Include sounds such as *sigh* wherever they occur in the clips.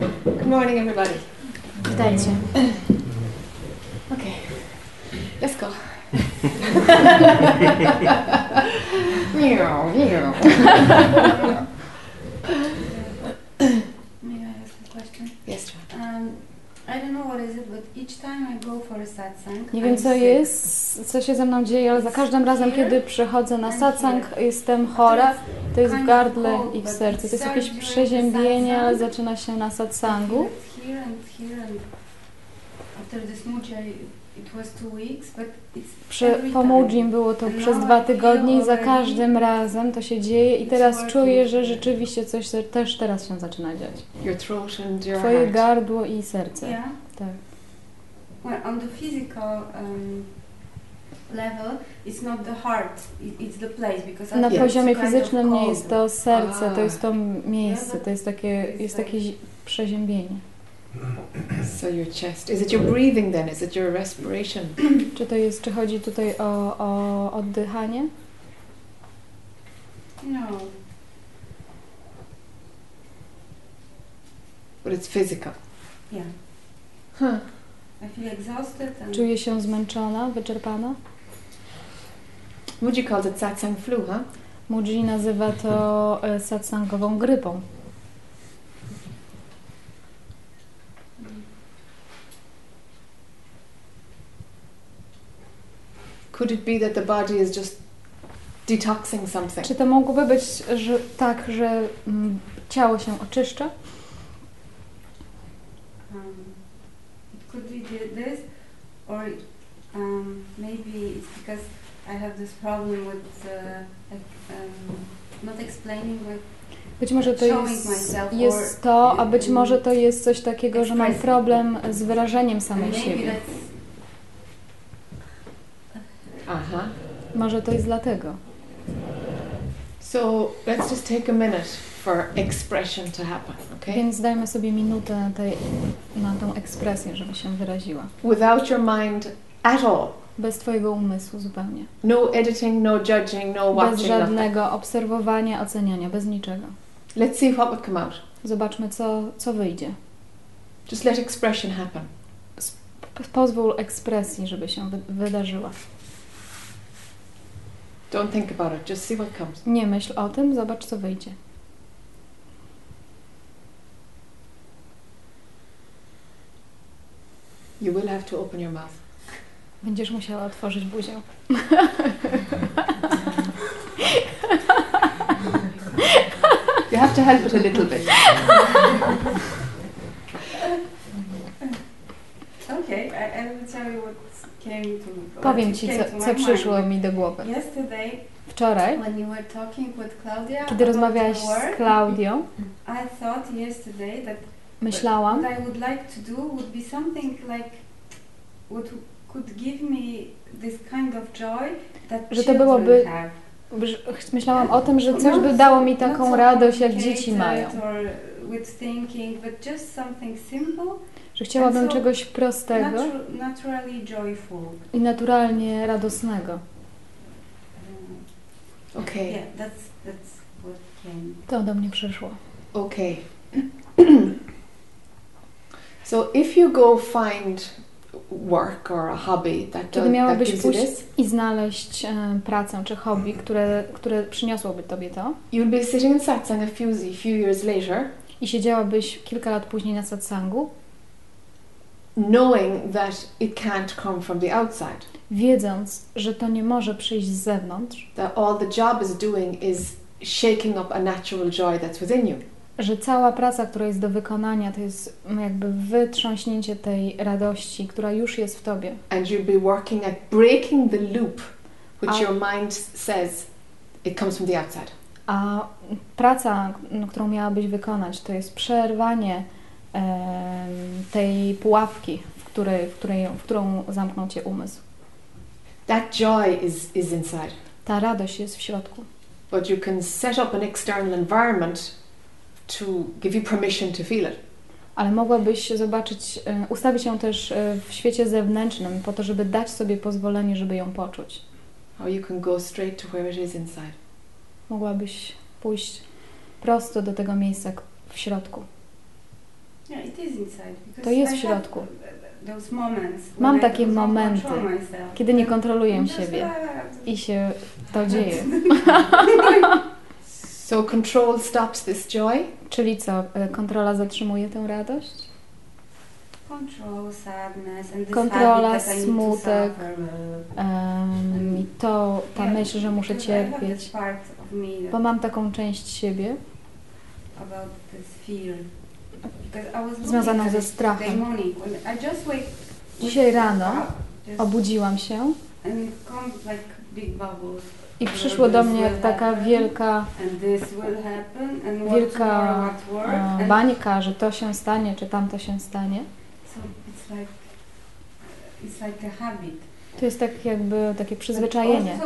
Good morning, everybody. Good Witajcie. *coughs* Okay, let's go. *laughs* meow, meow. May I ask a question? Yes, John. Um, I don't know what is it, but each time I go for a satsang, Nie wiem I'm co sick. jest, co się ze mną dzieje, ale za każdym razem, kiedy przychodzę na satsang, jestem chora. To jest w gardle i w sercu. To jest jakieś przeziębienie, ale zaczyna się na satsangu. Przy. Pomódżim było to przez dwa tygodnie i za każdym razem to się dzieje i teraz czuję, że rzeczywiście coś też teraz się zaczyna dziać. Twoje gardło i serce. Tak. Well, on the physical um, level, it's not the heart, it, it's the place because Na poziomie fizycznym of nie cold. jest to serce, to jest to miejsce, to jest takie, jest takie zi- przeziębienie. *clears throat* So your chest. Is it your breathing then? Is it your respiration? *clears throat* Czy to jest, czy chodzi tutaj o, o oddychanie? No, But it's physical. yeah. Huh. I feel exhausted and Czuję się zmęczona, wyczerpana? Would you call it satsang flu, huh? Mudzi nazywa to e, satsangową grypą. Could it be that the body is just detoxing something? Czy to mogłoby być że, tak, że mm, ciało się oczyszcza? um, it could be thi- this or um, maybe it's because I have this problem with uh, um, not explaining but Być może to Showing jest, myself jest or- to, a być może to jest coś takiego, że mam problem z wyrażeniem samej maybe siebie. Uh-huh. Może to jest dlatego. So let's just take a minute for expression to happen, okay? Więc dajmy sobie minutę na, tej, na tą ekspresję, żeby się wyraziła. Without your mind at all. Bez Twojego umysłu zupełnie. No editing, no judging, no Bez watching, nothing. żadnego obserwowania, oceniania, bez niczego. Let's see what would come out. Zobaczmy, co, co wyjdzie. Just let expression happen. Pozwól ekspresji, żeby się wy- wydarzyła. Don't think about it, just see what comes. Nie myśl o tym, zobacz, co wyjdzie. You will have to open your mouth. Będziesz musiała otworzyć buzię. You have to help it a little bit. okay. I, I will tell you what came to what Powiem Ci, came co, to my co mind. przyszło mi do głowy. Yesterday, Wczoraj, when you were talking with Claudia kiedy about rozmawiałaś your work, z Klaudią, I thought yesterday that myślałam, what I would like to do would be something like what could give me this kind of joy that Że to byłoby have. myślałam o tym, że coś by dało mi taką radość, jak dzieci mają. Or with thinking, but just something simple, Że chciałabym czegoś prostego i naturalnie radosnego. Um, Okay. yeah, that's that's what came. To do mnie przyszło. Okay. *clears throat* so if you go find work or a hobby that, Kiedy miałabyś you pójść i znaleźć e, pracę czy hobby, które, które przyniosłoby Tobie to? You'll be sitting in satsang a few, few years later, i siedziałabyś kilka lat później na satsangu, knowing that it can't come from the outside. wiedząc, że to nie może przyjść z zewnątrz, That all the job is doing is shaking up a natural joy that's within you. Że cała praca, która jest do wykonania, to jest jakby wytrząśnięcie tej radości, która już jest w Tobie. And you'll be working at breaking the loop, which A- your mind says it comes from the outside. A praca, którą miałabyś wykonać, to jest przerwanie em, tej pułapki, w, której, w, której, w którą zamknął Cię umysł. That joy is, is inside. Ta radość jest w środku. But you can set up an external environment to give you permission to feel it. Ale mogłabyś zobaczyć, e, ustawić ją też e, w świecie zewnętrznym, po to, żeby dać sobie pozwolenie, żeby ją poczuć. Or you can go straight to where it is inside. Mogłabyś pójść prosto do tego miejsca w środku. is inside. To jest w I have, środku. Those moments Mam takie momenty, kiedy nie kontroluję siebie i się to dzieje. *laughs* *laughs* So control stops this joy. Czyli co, e, kontrola zatrzymuje tę radość? Control, sadness, and this Kontrola, smutek, I to, ta Yeah, myśl, że muszę because I have this cierpieć, part of me that bo mam taką część siebie about this fear. Because I was looking związaną ze strachem. Dzisiaj rano Obudziłam się i przyszło do mnie jak taka wielka Wielka, bańka, że to się stanie, czy tamto się stanie. To jest tak jakby takie przyzwyczajenie.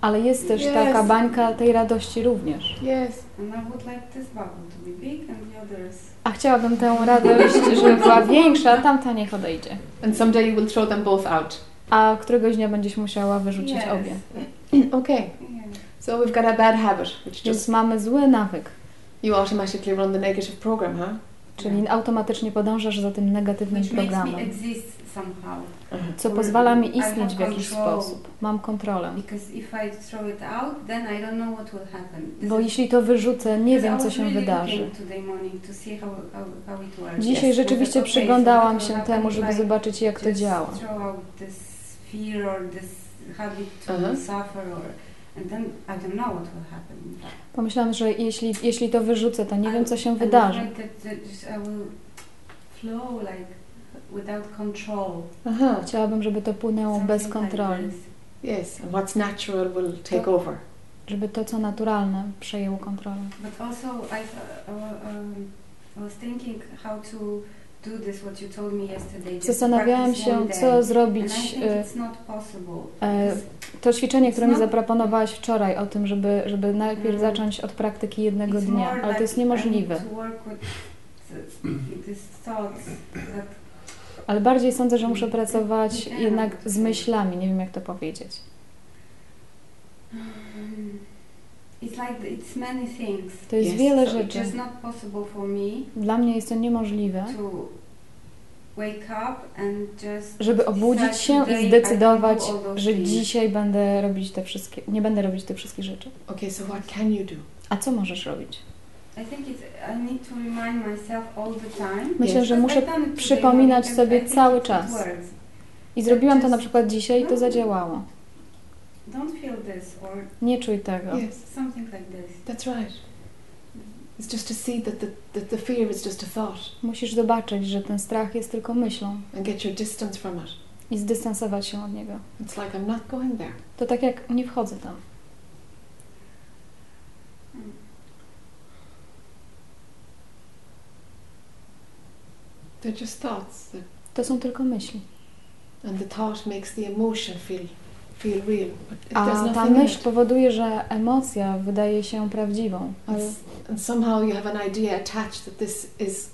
Ale jest też Yes. taka bańka tej radości również. Yes. A chciałabym tę radość, żeby była *laughs* większa, a tamta niech odejdzie. And someday you will throw them both out. A któregoś dnia będziesz musiała wyrzucić Yes. obie. *clears throat* Okay. Yeah. So we've got a bad habit, which Więc just mamy zły nawyk, you automatically run the negative program, huh? czyli automatycznie podążasz za tym negatywnym Which makes me programem, exist somehow. Uh-huh. co pozwala mi istnieć w jakiś control. sposób. Mam kontrolę. Out, Bo jeśli to wyrzucę, nie wiem, co się really wydarzy. how, how, how. Dzisiaj Yes, rzeczywiście okay, przyglądałam się temu, żeby zobaczyć, jak to działa. Fear or this habit to suffer or and then I don't know what will happen. Pomyślałam, że jeśli, jeśli to wyrzucę, to nie wiem, co się wydarzy. afraid that, that just I will flow like without control. Uh-huh. Chciałabym, żeby to płynęło Something bez like kontroli. this. Yes. And what's natural will take To- over. Żeby to, co naturalne, przejęło kontrolę. But also, I, uh, um, I was thinking how to Zastanawiałam się, co zrobić. E, because To ćwiczenie, które mi zaproponowałaś wczoraj o tym, żeby, żeby najpierw Mm. zacząć od praktyki jednego dnia, ale to jest niemożliwe. Ale bardziej sądzę, że muszę pracować jednak z myślami, nie wiem jak to powiedzieć. To jest Yes. wiele So rzeczy. just not possible for me Dla mnie jest to niemożliwe, to wake up and just żeby obudzić się i zdecydować, że things. dzisiaj będę robić te wszystkie, nie będę robić tych wszystkich rzeczy. Okay, so what can you do? A co możesz robić? I think it's, I need to remind myself all the time. Myślę, Yes. że muszę I've done it today przypominać sobie and I think cały it czas. I zrobiłam to na przykład dzisiaj i to no. zadziałało. Don't feel this or Nie czuj tego. Yes, something like this. that's right. It's just to see that the, that the fear is just a thought Musisz zobaczyć, że ten strach jest tylko myślą and get your distance from it. i zdystansować się od niego. It's like I'm not going there. To tak jak nie wchodzę tam. They're just thoughts, that, To są tylko myśli. and the thought makes the emotion feel feel real. A ta myśl powoduje, że emocja wydaje się prawdziwą. Ale and somehow you have an idea attached that this is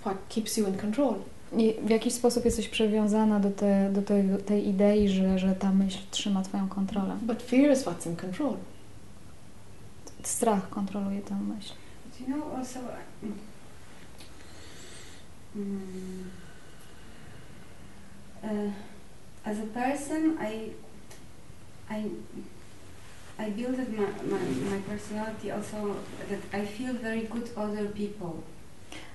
what keeps you in control. i w jakiś sposób jesteś przywiązana do, te, do tej, tej idei, że, że ta myśl trzyma Twoją kontrolę. But fear is what's in control. Strach kontroluje tę myśl. But you know, also, mm, mm, uh, as a person, I, I, I built my, my, my personality also that I feel very good other people.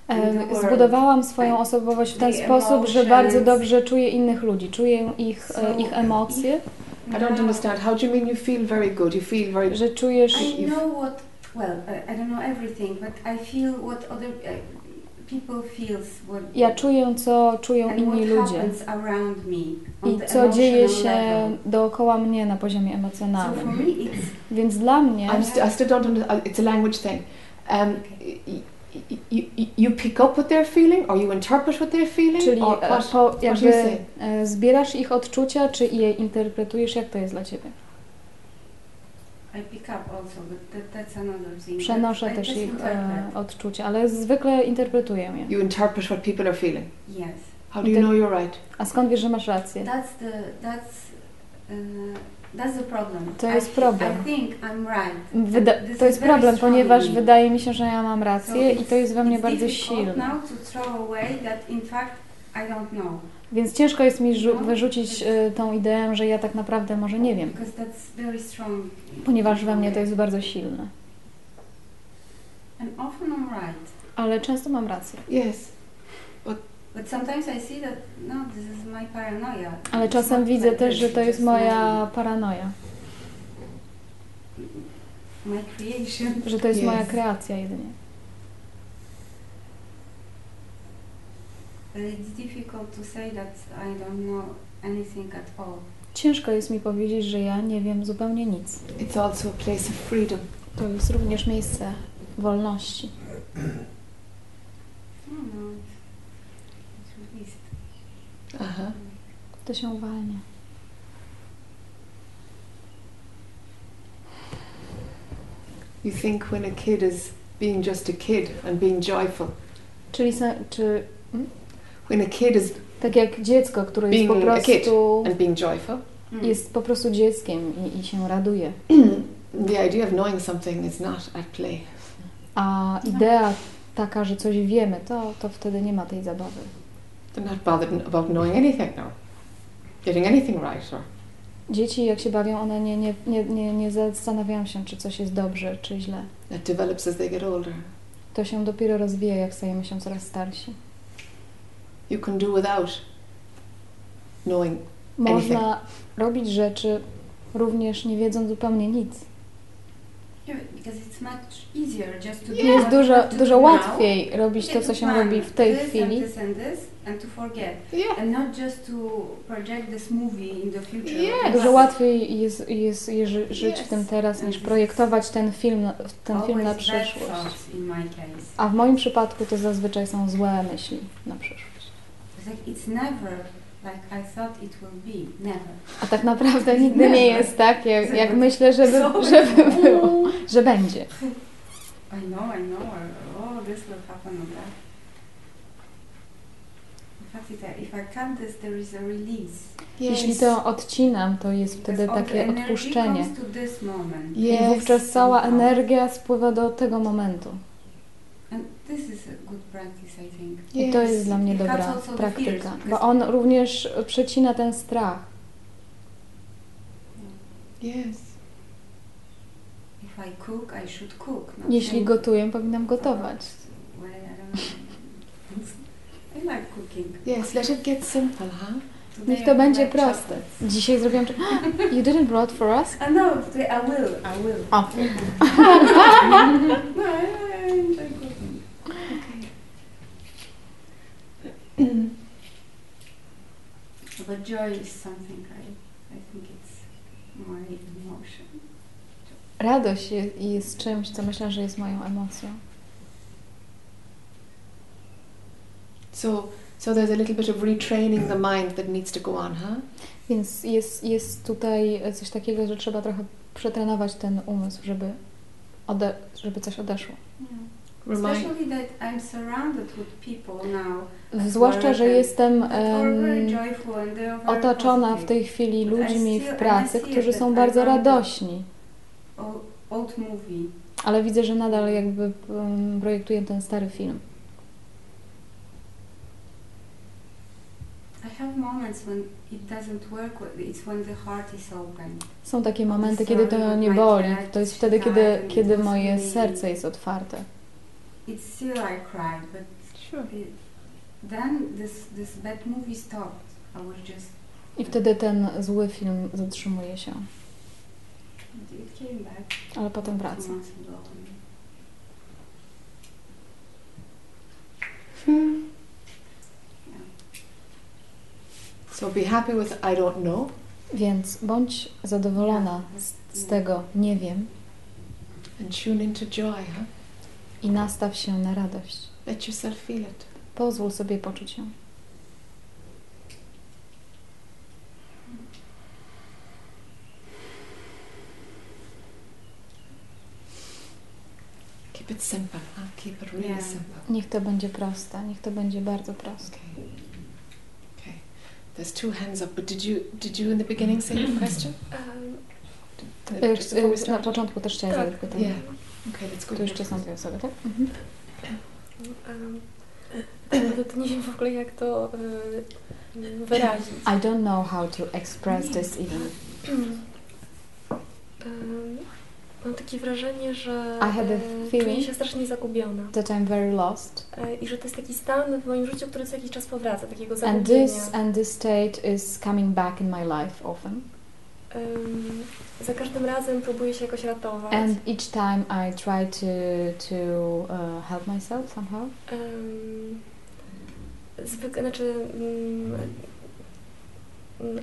in the world. Zbudowałam swoją osobowość w ten sposób, że bardzo dobrze czuję innych ludzi, czuję ich, So ich emocje, I don't understand. How do you mean you feel very good? You feel very. że czujesz I know what, well, I, I don't know everything, but I feel what other What, Ja czuję, co czują and inni what ludzie happens around me on i the co dzieje emotional się level. dookoła mnie na poziomie So for emocjonalnym. me, it's Więc dla mnie I still don't understand. It's a language thing. Um, y- y- y- you pick up what they're feeling, or you interpret what they're feeling, Czyli or e, what? po, jakby say? e, zbierasz ich odczucia, czy je interpretujesz, jak to jest dla Ciebie. I pick up also, but that, that's another thing. Przenoszę I też ich interpret. odczucia, ale zwykle interpretuję je. You interpret what people are feeling. Yes. How do you know you're right? A skąd wiesz, że masz rację? That's the that's uh, That's the problem. To jest problem. I think I'm right. Wyda- to is jest problem, ponieważ wydaje mi się, że ja mam So rację i to jest we mnie it's bardzo difficult silne. now to throw away that in fact I don't know. Więc ciężko jest mi rzu- wyrzucić y, tą ideę, że ja tak naprawdę może nie wiem, ponieważ we mnie to jest bardzo silne. Ale często mam rację. Yes. No, paranoia. Ale czasem widzę też, że to jest moja creation. że to jest moja kreacja jedynie. It's difficult to say that I don't know anything at all. Ciężko jest mi powiedzieć, że ja nie wiem zupełnie nic. It's also a place of freedom. To jest również miejsce wolności. No, no, it's, it's released. Uh-huh. To się uwalnia. You think when a kid is being just a kid and being joyful, Czyli czy when a kid is tak jak dziecko, które jest po Being a kid. prostu and being joyful, Mm. jest po prostu dzieckiem i, i się raduje. *clears throat* the idea of knowing something is not at play. A idea taka, że coś wiemy, to, to wtedy nie ma tej zabawy. They're not bothered about knowing anything now, getting anything right, or Dzieci, jak się bawią, one nie, nie, nie, nie, nie zastanawiają się, czy coś jest dobrze, czy źle. that develops as they get older. To się dopiero rozwija, jak stajemy się coraz starsi. You can do without knowing. Można robić rzeczy również nie wiedząc zupełnie nic. Yeah, because it's much easier just to do Jest dużo, to dużo do now. łatwiej robić to, co się robi w tej this chwili. And this and this and to forget. Yeah. And not just to project this movie in the future. Yes. Dużo łatwiej jest, jest, jest ży- żyć w tym teraz, niż projektować ten film, na- ten film na przyszłość. A w moim przypadku to zazwyczaj są złe myśli na przyszłość. A tak naprawdę *laughs* nigdy nie jest tak, jak, jak myślę, żeby, żeby było, że będzie. I know, I know. Or, oh, this will happen or that. In fact, if I, if I cut this, there is a release. Jeśli to odcinam, to jest wtedy takie odpuszczenie. I Yes. wówczas cała somehow. energia spływa do tego momentu. I to jest dla mnie dobra praktyka, fears, bo on również przecina ten strach. Yes. If I cook, I should cook. not Jeśli gotuję, powinnam gotować. Well, *laughs* I like cooking. Yes. Let it get simple, huh? Today Niech to będzie proste. Dzisiaj zrobiłam... *gasps* You didn't brought for us? Uh, no, today I will. I will. O. *laughs* no, I, I enjoy cooking. But joy is something I, I think it's more emotion. Radość jest, jest czymś, co myślę, że jest moją emocją. So, so there's a little bit of retraining the mind that needs to go on, huh? Więc jest, jest tutaj coś takiego, że trzeba trochę przetrenować ten umysł, żeby, ode, żeby coś odeszło. Remind. Zwłaszcza, że jestem very otoczona w tej chwili ludźmi w pracy, którzy są bardzo radośni. Ale widzę, że nadal jakby projektuję ten stary film. Są takie momenty, kiedy to nie boli. To jest wtedy, kiedy, kiedy moje serce jest otwarte. It's still I cried, but Sure. it, then this this bad movie stopped. I was just I wtedy ten zły film zatrzymuje się, it came back ale potem wraca. Hmm. Yeah. So be happy with I don't know. Więc bądź zadowolona z, z tego nie wiem And tune into joy, huh? I nastaw się na radość. Let yourself feel it. Pozwól sobie poczuć ją. Keep it simple, huh? Keep it really Yeah. simple. Niech to będzie proste, niech to będzie bardzo proste. Okay. Okay. There's two hands up, but did you did you in the beginning say your question? Um, e, Na początku też chciałam Tak. zadać pytanie. Yeah. Okay, let's go. Tu jeszcze są dwie osoby, tak? Mhm. Um, nawet nie wiem w ogóle jak to y, wyrazić. I don't know how to express this even. Um, mam takie wrażenie, że I a czuję się strasznie zagubiona. That I'm very lost. E, I że to jest taki stan w moim życiu, który co jakiś czas powraca, takiego And zagubienia. this and this state is coming back in my life often. Em, za każdym razem próbuję się jakoś ratować. And each time I try to to uh, help myself somehow. Em, Zwykle, znaczy mm,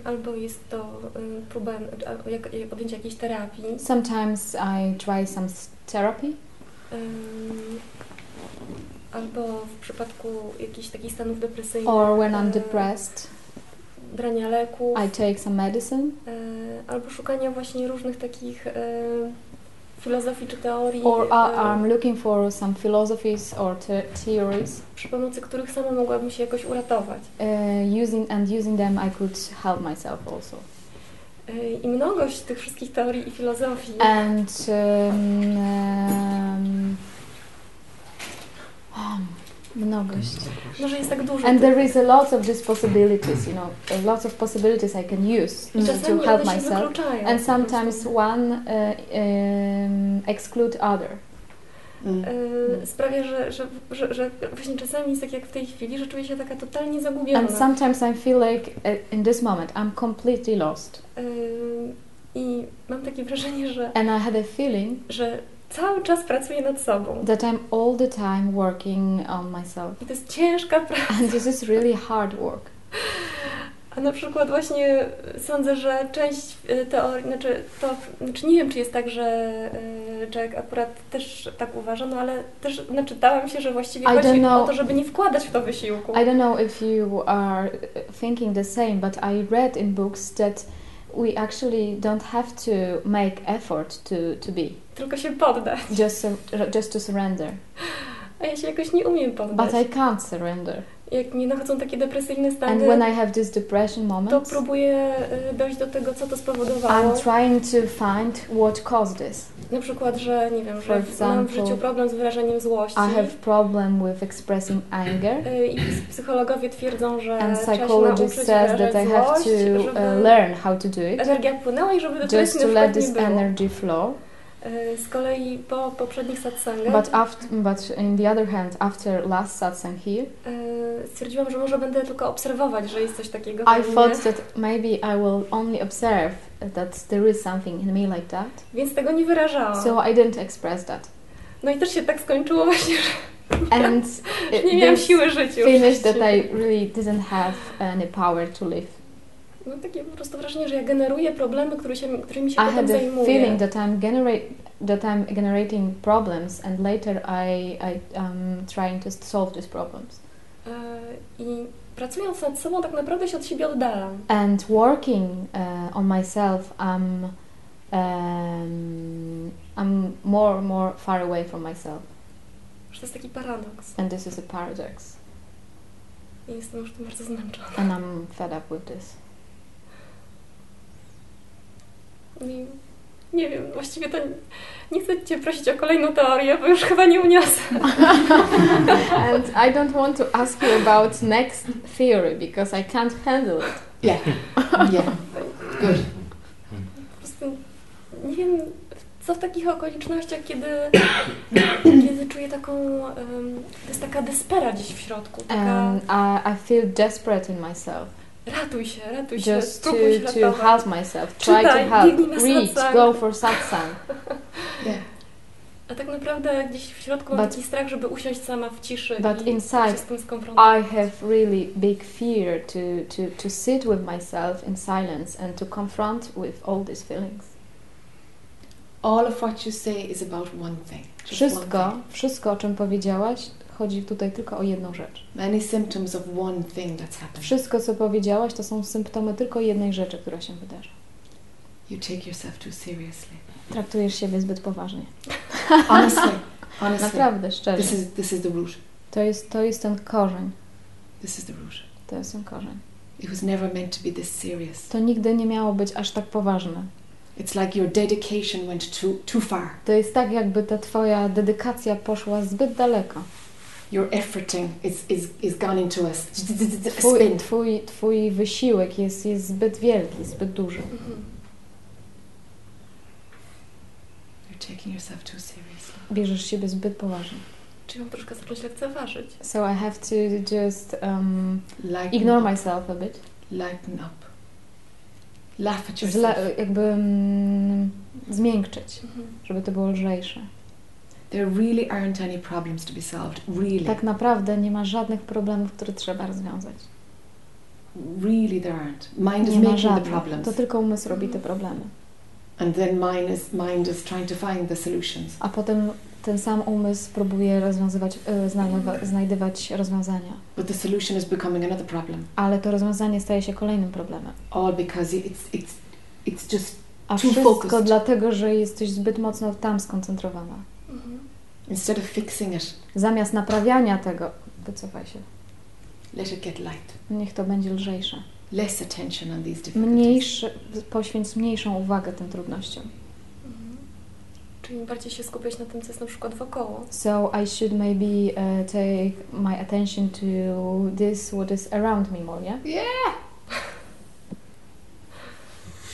albo jest to y, próba y, jak, jak podjęcia jakiejś terapii, Sometimes I try some therapy, em, albo w przypadku jakichś takich stanów depresyjnych, or when I'm e, depressed, brania leków, I take some medicine, e, albo szukania właśnie różnych takich e, filozofii czy teorii, or e, I'm looking for some philosophies or te- theories. przy pomocy których sama mogłabym się jakoś uratować. Uh, using and using them, I could help myself also. I mnogość tych wszystkich teorii i filozofii And um, um, mnogość. no, że jest tak dużo. And there is a lot of these possibilities, you know, a lot of possibilities I can use I to help myself. And sometimes one uh, um, exclude other. Mm. E, sprawia, że, że, że, że właśnie czasami jest tak jak w tej chwili, że czuję się taka totalnie zagubiona. And sometimes I feel like uh, in this moment I'm completely lost. I mam takie wrażenie, że, And I had a feeling że cały czas pracuję nad sobą. that I'm all the time working on myself. I to jest ciężka *laughs* praca. And this is really hard work. A na przykład właśnie sądzę, że część e, teorii, znaczy to, znaczy nie wiem, czy jest tak, że e, Jack akurat też tak uważa, no ale też naczytałam się, że właściwie I chodzi know. o to, żeby nie wkładać w to wysiłku. I don't know if you are thinking the same, but I read in books that we actually don't have to make effort to, to be, Tylko się poddać. just, just to surrender. A ja się jakoś nie umiem poddać. But I can't surrender. Jak mnie nachodzą takie depresyjne stany, depression to próbuję y, dojść do tego, co to spowodowało. I'm trying to find what caused this. Na przykład, że nie wiem, For że mam w życiu problem z wyrażeniem złości. I have problem with expressing anger. Y, I ps- psychologowie twierdzą, że And psychologist says that I have to uh, learn how to do it, energia płynęła i żeby depresji just to let this energy flow. Y, Z kolei po poprzednich satsangach But after, but in the other hand, after last satsang here, y, stwierdziłam, że może będę tylko obserwować, że jest coś takiego I thought that maybe I will only observe that there is something in me like that. więc tego nie wyrażałam. So I didn't express that. No i też się tak skończyło właśnie, że And *laughs* nie miałam siły żyć już. finished that I really didn't have any power to live. Mam takie po prostu wrażenie, że ja generuję problemy, które się, którymi się I potem had the zajmuję. feeling that I'm generate that I'm generating problems, and later I I am trying to solve these problems. E, I pracując nad sobą, tak naprawdę się od siebie oddalam. And working uh, on myself, I'm um, I'm more more far away from myself, Że to jest taki paradoks. and this is a paradox. I jestem już tym bardzo zmęczona. And I'm fed up with this. I nie wiem, właściwie to nie chcę Cię prosić o kolejną teorię, bo już chyba nie uniosę. *laughs* and I don't want to ask you about next theory because I can't handle it. Yeah. Yeah. Good. Po prostu nie wiem, co w takich okolicznościach, kiedy, *coughs* kiedy czuję taką, em, to jest taka despera gdzieś w środku, taka And I, I feel desperate in myself. Ratuj się, ratuj się, Just to, spróbuj się to help myself. Try to Czytaj, help. na Read. satsang. Go for satsang. *laughs* Yeah. A tak naprawdę gdzieś w środku mam But- taki strach, żeby usiąść sama w ciszy but i inside się z tym skonfrontować. I have really big fear to, to, to sit with myself in silence and to confront with all these feelings. All of what you say is about one thing. Just Wszystko, one wszystko o czym powiedziałaś, chodzi tutaj tylko o jedną rzecz. Many symptoms of one thing that's happening. Wszystko, co powiedziałaś, to są symptomy tylko jednej rzeczy, która się wydarzy. You take yourself too seriously. Traktujesz siebie zbyt poważnie. *laughs* Honestly. Honestly. Naprawdę, szczerze. This is this is the root. To jest, to jest ten korzeń. This is the root. To jest ten korzeń. It was never meant to be this serious. To nigdy nie miało być aż tak poważne. It's like your dedication went too, too far. To jest tak, jakby ta twoja dedykacja poszła zbyt daleko. Your efforting is, is, is gone into a, a Twój, spin. twój, twój wysiłek jest, jest zbyt wielki, zbyt duży. Mhm. You're taking yourself too seriously. Bierzesz siebie zbyt poważnie. Czyli mam troszkę zacząć lekceważyć. So I have to just um, Lighten ignore up. myself a bit. Lighten up. Laugh at Zla, yourself. jakby mm, zmiękczyć, Mhm. żeby to było lżejsze. There really aren't any problems to be solved. Really. Tak naprawdę nie ma żadnych problemów, które trzeba rozwiązać. Really there aren't. Mind is Nie ma making the problems. To tylko umysł robi te problemy. And then mind is, mind is trying to find the solutions. A potem ten sam umysł próbuje rozwiązywać, e, znajdywać rozwiązania. But the solution is becoming another problem. Ale to rozwiązanie staje się kolejnym problemem. All because it's, it's, it's just, A Too wszystko focused. dlatego, że jesteś zbyt mocno tam skoncentrowana. Instead of fixing it, Zamiast naprawiania tego, wycofaj się. let it get light. Niech to będzie lżejsze. Less attention on these difficulties. Mniejszy, poświęć mniejszą uwagę tym trudnościom. Mhm. Czyli bardziej się skupiać na tym, co jest na przykład wokoło. So I should maybe uh, take my attention to this, what is around me more, yeah? Yeah.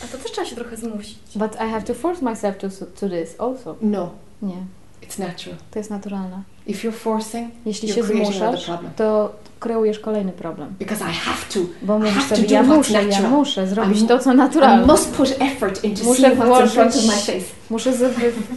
A to też trzeba się trochę zmusić. But I have to force myself to, to this also. No, Nie, it's natural. to jest naturalne. If you're forcing, Jeśli się zmuszasz, to kreujesz kolejny problem. Because I have to. Bo mówisz sobie, ja muszę, ja muszę zrobić I to, co I naturalne. must put effort into Muszę włożyć-. Muszę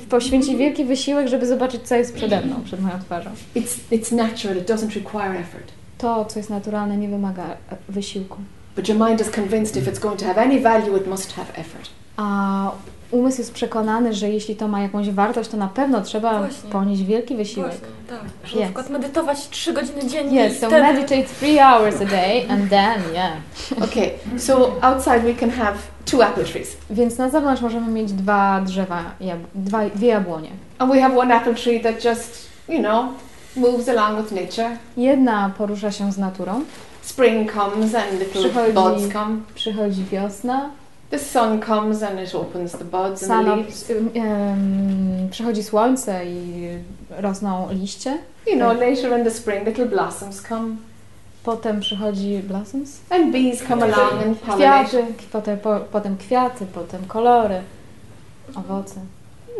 poświęcić wielki wysiłek, żeby zobaczyć, co jest przede mną, przed moją twarzą. It's, it's natural, it doesn't require effort. To, co jest naturalne, nie wymaga e, wysiłku. But your mind is convinced if it's going to have any value, it must have effort. A umysł jest przekonany, że jeśli to ma jakąś wartość, to na pewno trzeba Właśnie. ponieść wielki wysiłek. Właśnie, tak. Że Yes. na przykład medytować 3 godziny dziennie Yes, so wtedy... meditate three hours a day and then, yeah. *laughs* Okay, so outside we can have two apple trees. Więc na zewnątrz możemy mieć dwa drzewa, jab- dwa, dwie jabłonie. And we have one apple tree that just, you know, moves along with nature. Jedna porusza się z naturą, Spring comes and little Przychodzi- buds come. przychodzi wiosna, The sun comes and it opens the buds and the leaves. ym, przychodzi słońce i rosną liście. You know, later in the spring, little blossoms come. Potem przychodzi blossoms, And bees come along and pollinate. kwiaty, potem, po, potem kwiaty, potem kolory, owoce.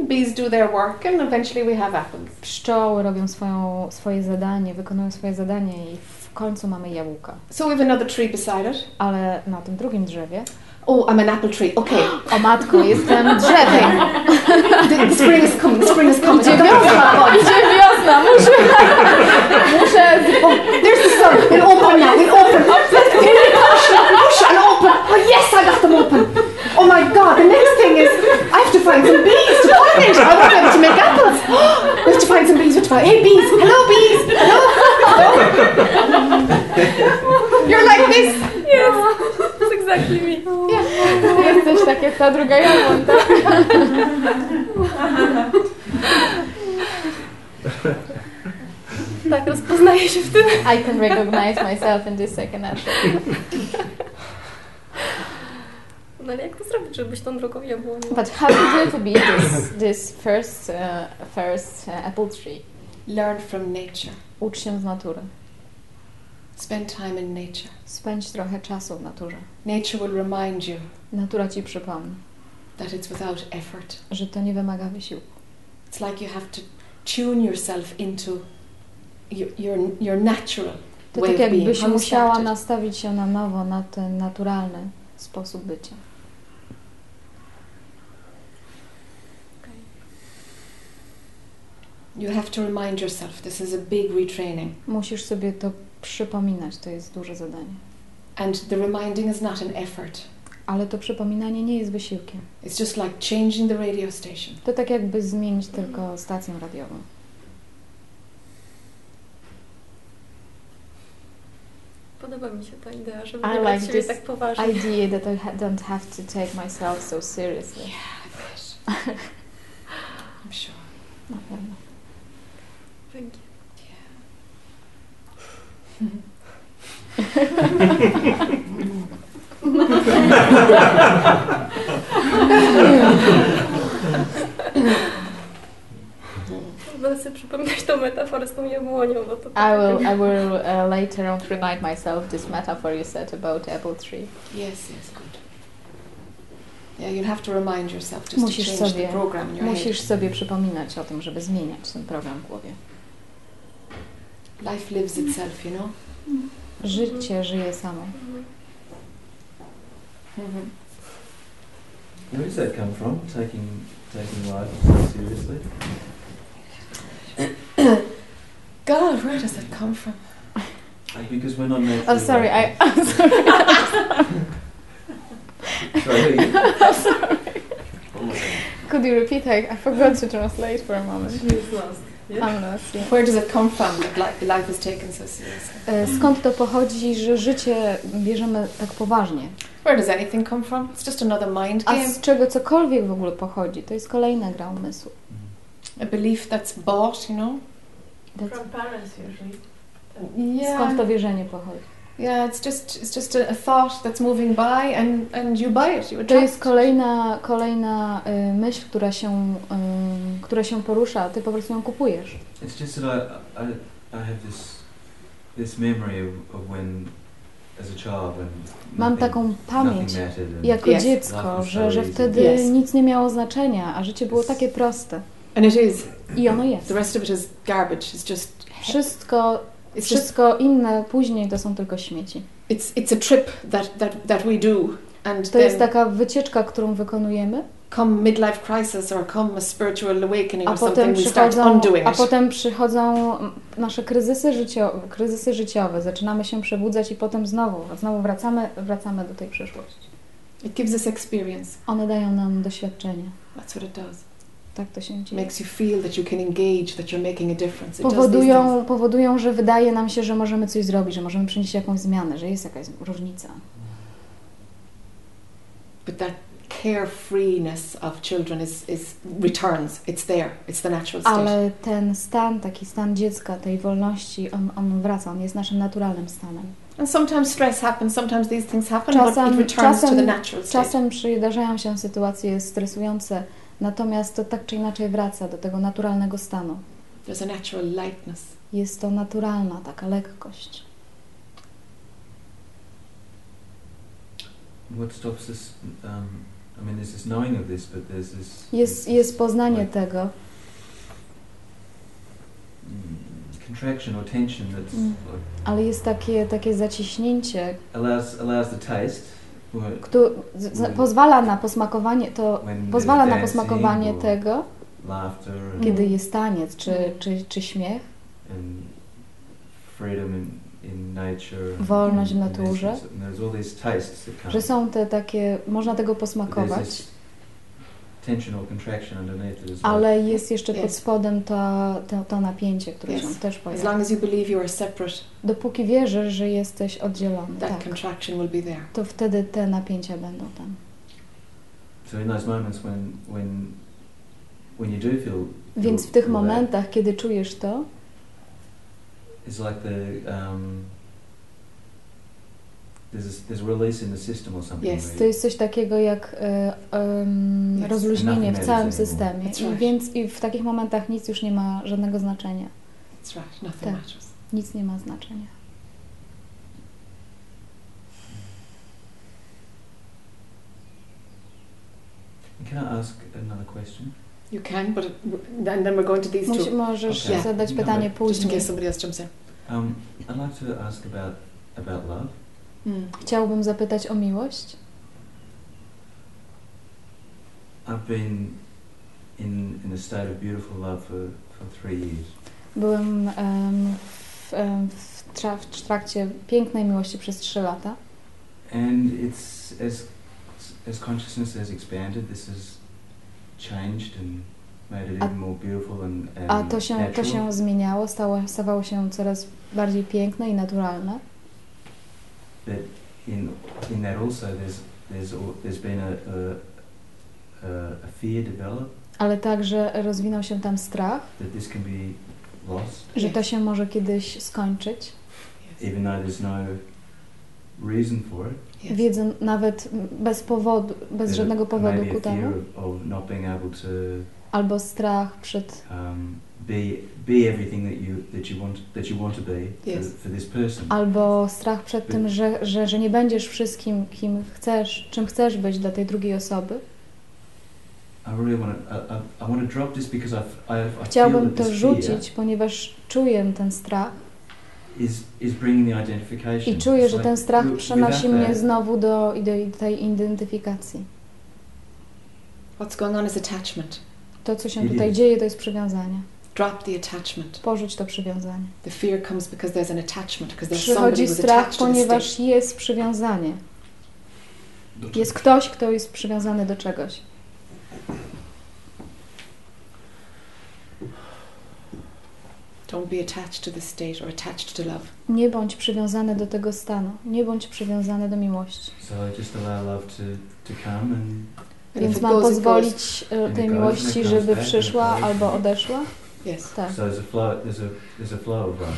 Bees do their work and eventually we have apples. Pszczoły robią swoją, swoje zadanie, wykonują swoje zadanie i w końcu mamy jabłka. So we have another tree beside it. Ale na tym drugim drzewie, Oh, I'm an apple tree. Okay. o matko, jestem drzewem. the, the spring is coming. The spring is coming. Idzie I've got to wiosna, get my buds. idzie wiosna, muszę, *laughs* muszę Oh, there's the sun. We'll open now. We'll open. *laughs* Push, push and open. Oh yes, I got them open. Oh my god, the next thing is I have to find some bees to pollinate. I won't be able to make apples. *gasps* we have to find some bees. We have to find, hey bees, hello bees, hello. hello. *laughs* You're like this. Yes, exactly me. Ty jesteś tak jak ta druga jabłon, tak? Tak, rozpoznaję się w tym. I can recognize myself in this second apple. No ale jak to zrobić, żeby być tą drogą jabłonią? But how to do to be this, this first, uh, first uh, apple tree? Learn from nature. Ucz się z natury. Spend time in nature. Spędź trochę czasu w naturze. Nature will remind you Natura ci przypomni, that it's without effort. że to nie wymaga wysiłku. It's like you have to tune yourself into your your, your natural To way tak jakbyś musiała nastawić się na nowo na ten naturalny sposób bycia. You have to remind yourself this is a big retraining. Musisz sobie to przypominać, to jest duże zadanie. And the reminding is not an effort. Ale to przypominanie nie jest wysiłkiem. It's just like changing the radio station. To tak jakby zmienić tylko stację radiową. Podoba mi się ta idea, żeby I nie brać like siebie tak poważnie. Idea that I ha- don't have to take myself so seriously. Yeah, I. *laughs* I'm sure. Na pewno. Dzięki. Będę sobie przypominać tą metaforę z tą jabłonią, bo to... I will, I will uh, later on remind myself this metaphor you said about apple tree. Yes, yes, good. Yeah, you'll have to remind yourself just Musisz to change sobie- the program in your Musisz sobie przypominać o tym, żeby zmieniać ten program w głowie. Head. Life lives itself, you know. Życie żyje samo. Mm-hmm. Where does that come from? Taking taking life so seriously? God, where does that come from? Because we're not naturally. Oh, sorry, I, I'm sorry. *laughs* Sorry, who are you? I'm sorry. Could you repeat? I, I forgot to translate for a moment. I'm lost. Yeah. Where does it come from that li- life is taken so seriously? E, Skąd to pochodzi, że życie bierzemy tak poważnie? Where does anything come from? It's just another mind A game. z czego cokolwiek w ogóle pochodzi? To jest kolejna gra umysłu. A belief that's bought, you know. That's- From parents usually. Skąd to wierzenie pochodzi? Yeah, it's just it's just a, thought that's moving by, and and you buy it. You To jest kolejna, kolejna y, myśl, która się, y, która się porusza, a ty po prostu ją kupujesz. It's just that I, I, I have this this memory of, of when, as a child, when Mam taką pamięć jako Yes. dziecko, że, że wtedy Yes. nic nie miało znaczenia, a życie było takie proste. And it is. I ono jest. The rest of it is garbage. It's just. Wszystko, It's just. wszystko inne później to są tylko śmieci. It's it's a trip that that that we do, and To jest taka wycieczka, którą wykonujemy, come midlife crisis or come a spiritual awakening a or potem something, we start przychodzą, undoing a it. potem przychodzą nasze kryzysy życiowe, kryzysy życiowe, zaczynamy się przebudzać i potem znowu, znowu wracamy, wracamy do tej przeszłości. It gives us experience. One dają nam doświadczenie. That's what it does. Tak to się dzieje. makes you feel that you can engage, that you're making a difference. It does these Powodują, powodują, że wydaje nam się, że możemy coś zrobić, że możemy przynieść jakąś zmianę, że jest jakaś różnica. But that carefreeness of children is, is returns. It's there. It's the natural state. Ale ten stan, taki stan dziecka, tej wolności, on, on wraca, on jest naszym naturalnym stanem. And sometimes stress happens, sometimes these things happen, but Czasem- it returns to the czasem- natural state. Czasem przydarzają się sytuacje stresujące, natomiast to tak czy inaczej wraca do tego naturalnego stanu. There's a natural lightness. Jest to naturalna taka lekkość. What stops this? Um, I mean, there's this knowing of this, but there's this. Jest, jest poznanie like, tego. mm, contraction or tension that's Mm. like, Ale jest takie, takie zaciśnięcie, allows allows the taste. Z, pozwala na posmakowanie, to pozwala na posmakowanie tego, kiedy jest taniec. Czy, czy, czy śmiech, Wolność w naturze. że są te takie, można tego posmakować, this tension or contraction underneath it as well. Ale jest jeszcze pod spodem to, to, to napięcie, które Yes. się też As pojawia. long as you believe you are separate, Dopóki wierzysz, że jesteś oddzielony, that tak, contraction will be there. to wtedy te napięcia będą tam. So in those moments when when when you do feel Więc w tych that, momentach, kiedy czujesz to, it's like the um, there's a, there's a release in the system or something. Yes. where to jest coś takiego jak e, Yes. rozluźnienie w Nothing całym matters systemie. That's I, right. więc i w takich momentach nic już nie ma żadnego znaczenia. That's right. Nothing Tak. matters. Nic nie ma znaczenia. Can I ask another question? You can, but then we're going to these Musi, two, możesz Okay. zadać Yeah. pytanie Just just in później. case somebody else jumps in. Um, I'd like to ask about about love. Mm. Chciałbym zapytać o miłość. I've been in in a state of beautiful love for, for three years, Byłem em, w, em, w, tra- w trakcie pięknej miłości przez trzy lata. and it's as as consciousness has expanded, this has changed and made it A- even more beautiful and, and A to się, to natural. się zmieniało, stało, stawało się coraz bardziej piękne i naturalne. But in in that also there's there's there's been a a, a, fear develop Ale także rozwinął się tam strach, that this can be lost, że to się może kiedyś skończyć, Yes. even though there's no reason for it. Yes. Wiedzą nawet bez powodu, bez żadnego powodu maybe ku a fear temu, of, of not being able to albo strach przed um, be be everything that you that you want that you want to be Yes. for, for this person. Albo strach przed tym, że, że, że nie będziesz wszystkim, kim chcesz, czym chcesz być dla tej drugiej osoby. I really want to I, I, I want to drop this because I, f- I, I feel Chciałbym to rzucić, ponieważ czuję ten strach is is bringing the identification. i czuję, że ten strach przenosi mnie that, znowu do, do tej identyfikacji. What's going on is attachment. To, co się It tutaj is. dzieje, to jest przywiązanie. Drop the attachment. Porzuć to przywiązanie. The fear comes because there's an attachment, because there's somebody Przychodzi who's strach, attached to the ponieważ jest przywiązanie. Jest ktoś, kto jest przywiązany do czegoś. Don't be attached to the state or attached to love. Nie bądź przywiązany do tego stanu. Nie bądź przywiązany do miłości. So I just allow love to, to come and Więc mam pozwolić e, tej miłości, żeby przyszła albo odeszła. Yes. Tak. so there's a flow there's a there's a flow of love.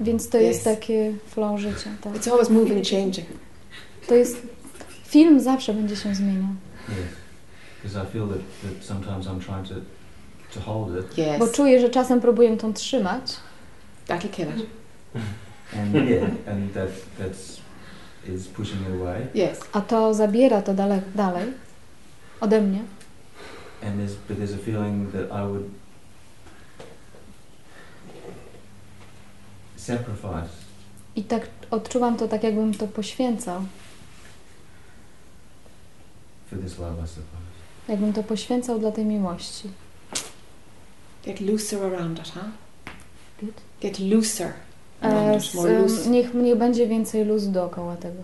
Więc to Yes. jest takie flow życia. Tak. It's always moving, changing. To jest... Film zawsze będzie się zmieniał. Yes. I feel that, that sometimes I'm trying to to hold it Yes. Bo czuję, że czasem próbuję tą trzymać, kill *laughs* it. and yeah and that that's is pushing it away Yes. a to zabiera to dalej, dalej ode mnie. and there's but there's a feeling that I would sacrifice I tak odczuwam to tak, jakbym to poświęcał. for this love I suppose. Jakbym to poświęcał dla tej miłości. Get looser around it, huh? Good. Get looser E, around s, it. More loose. niech, niech będzie więcej luzu dookoła tego.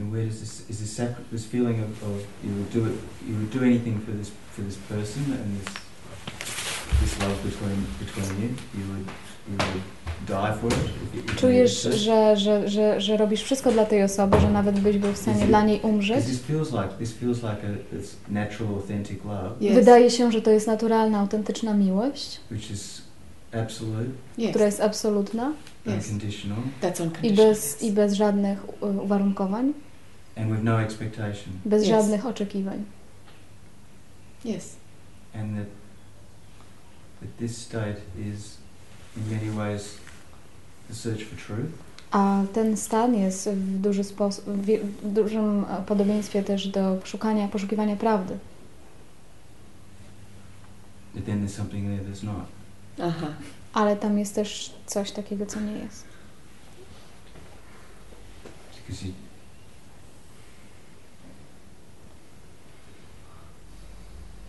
And where does this is this sacri- this feeling of, of you would do it you would do anything for this for this person and this this love between between you you would you would Czujesz, że, że, że, że robisz wszystko dla tej osoby, że nawet byś był w stanie dla niej umrzeć. Wydaje się, że to jest naturalna, autentyczna miłość, która jest absolutna i bez, i bez żadnych uwarunkowań, no bez żadnych oczekiwań. Yes. and that that this state is in many ways the search for truth A ten stan jest w, duży sposób, w dużym podobieństwie też do szukania, poszukiwania prawdy. but then there's something there that's not Uh-huh. Ale tam jest też coś takiego, co nie jest. because you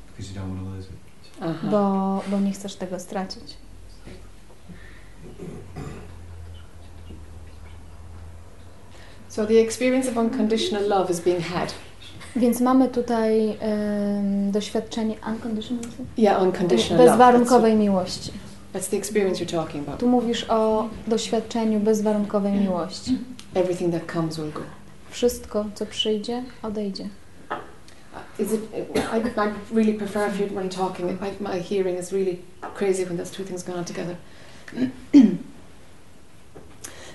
because you don't want to lose it Uh-huh. Bo, bo nie chcesz tego stracić. So the experience of unconditional love is being had. Więc mamy tutaj em, doświadczenie unconditional, Yeah, unconditional love. bezwarunkowej miłości. That's, that's the experience you're talking about. Tu mówisz o doświadczeniu bezwarunkowej miłości. Everything that comes will go. Wszystko, co przyjdzie, odejdzie. Uh, is it? I, I really prefer if you when talking. I, my hearing is really crazy when those two things go on together. *clears throat*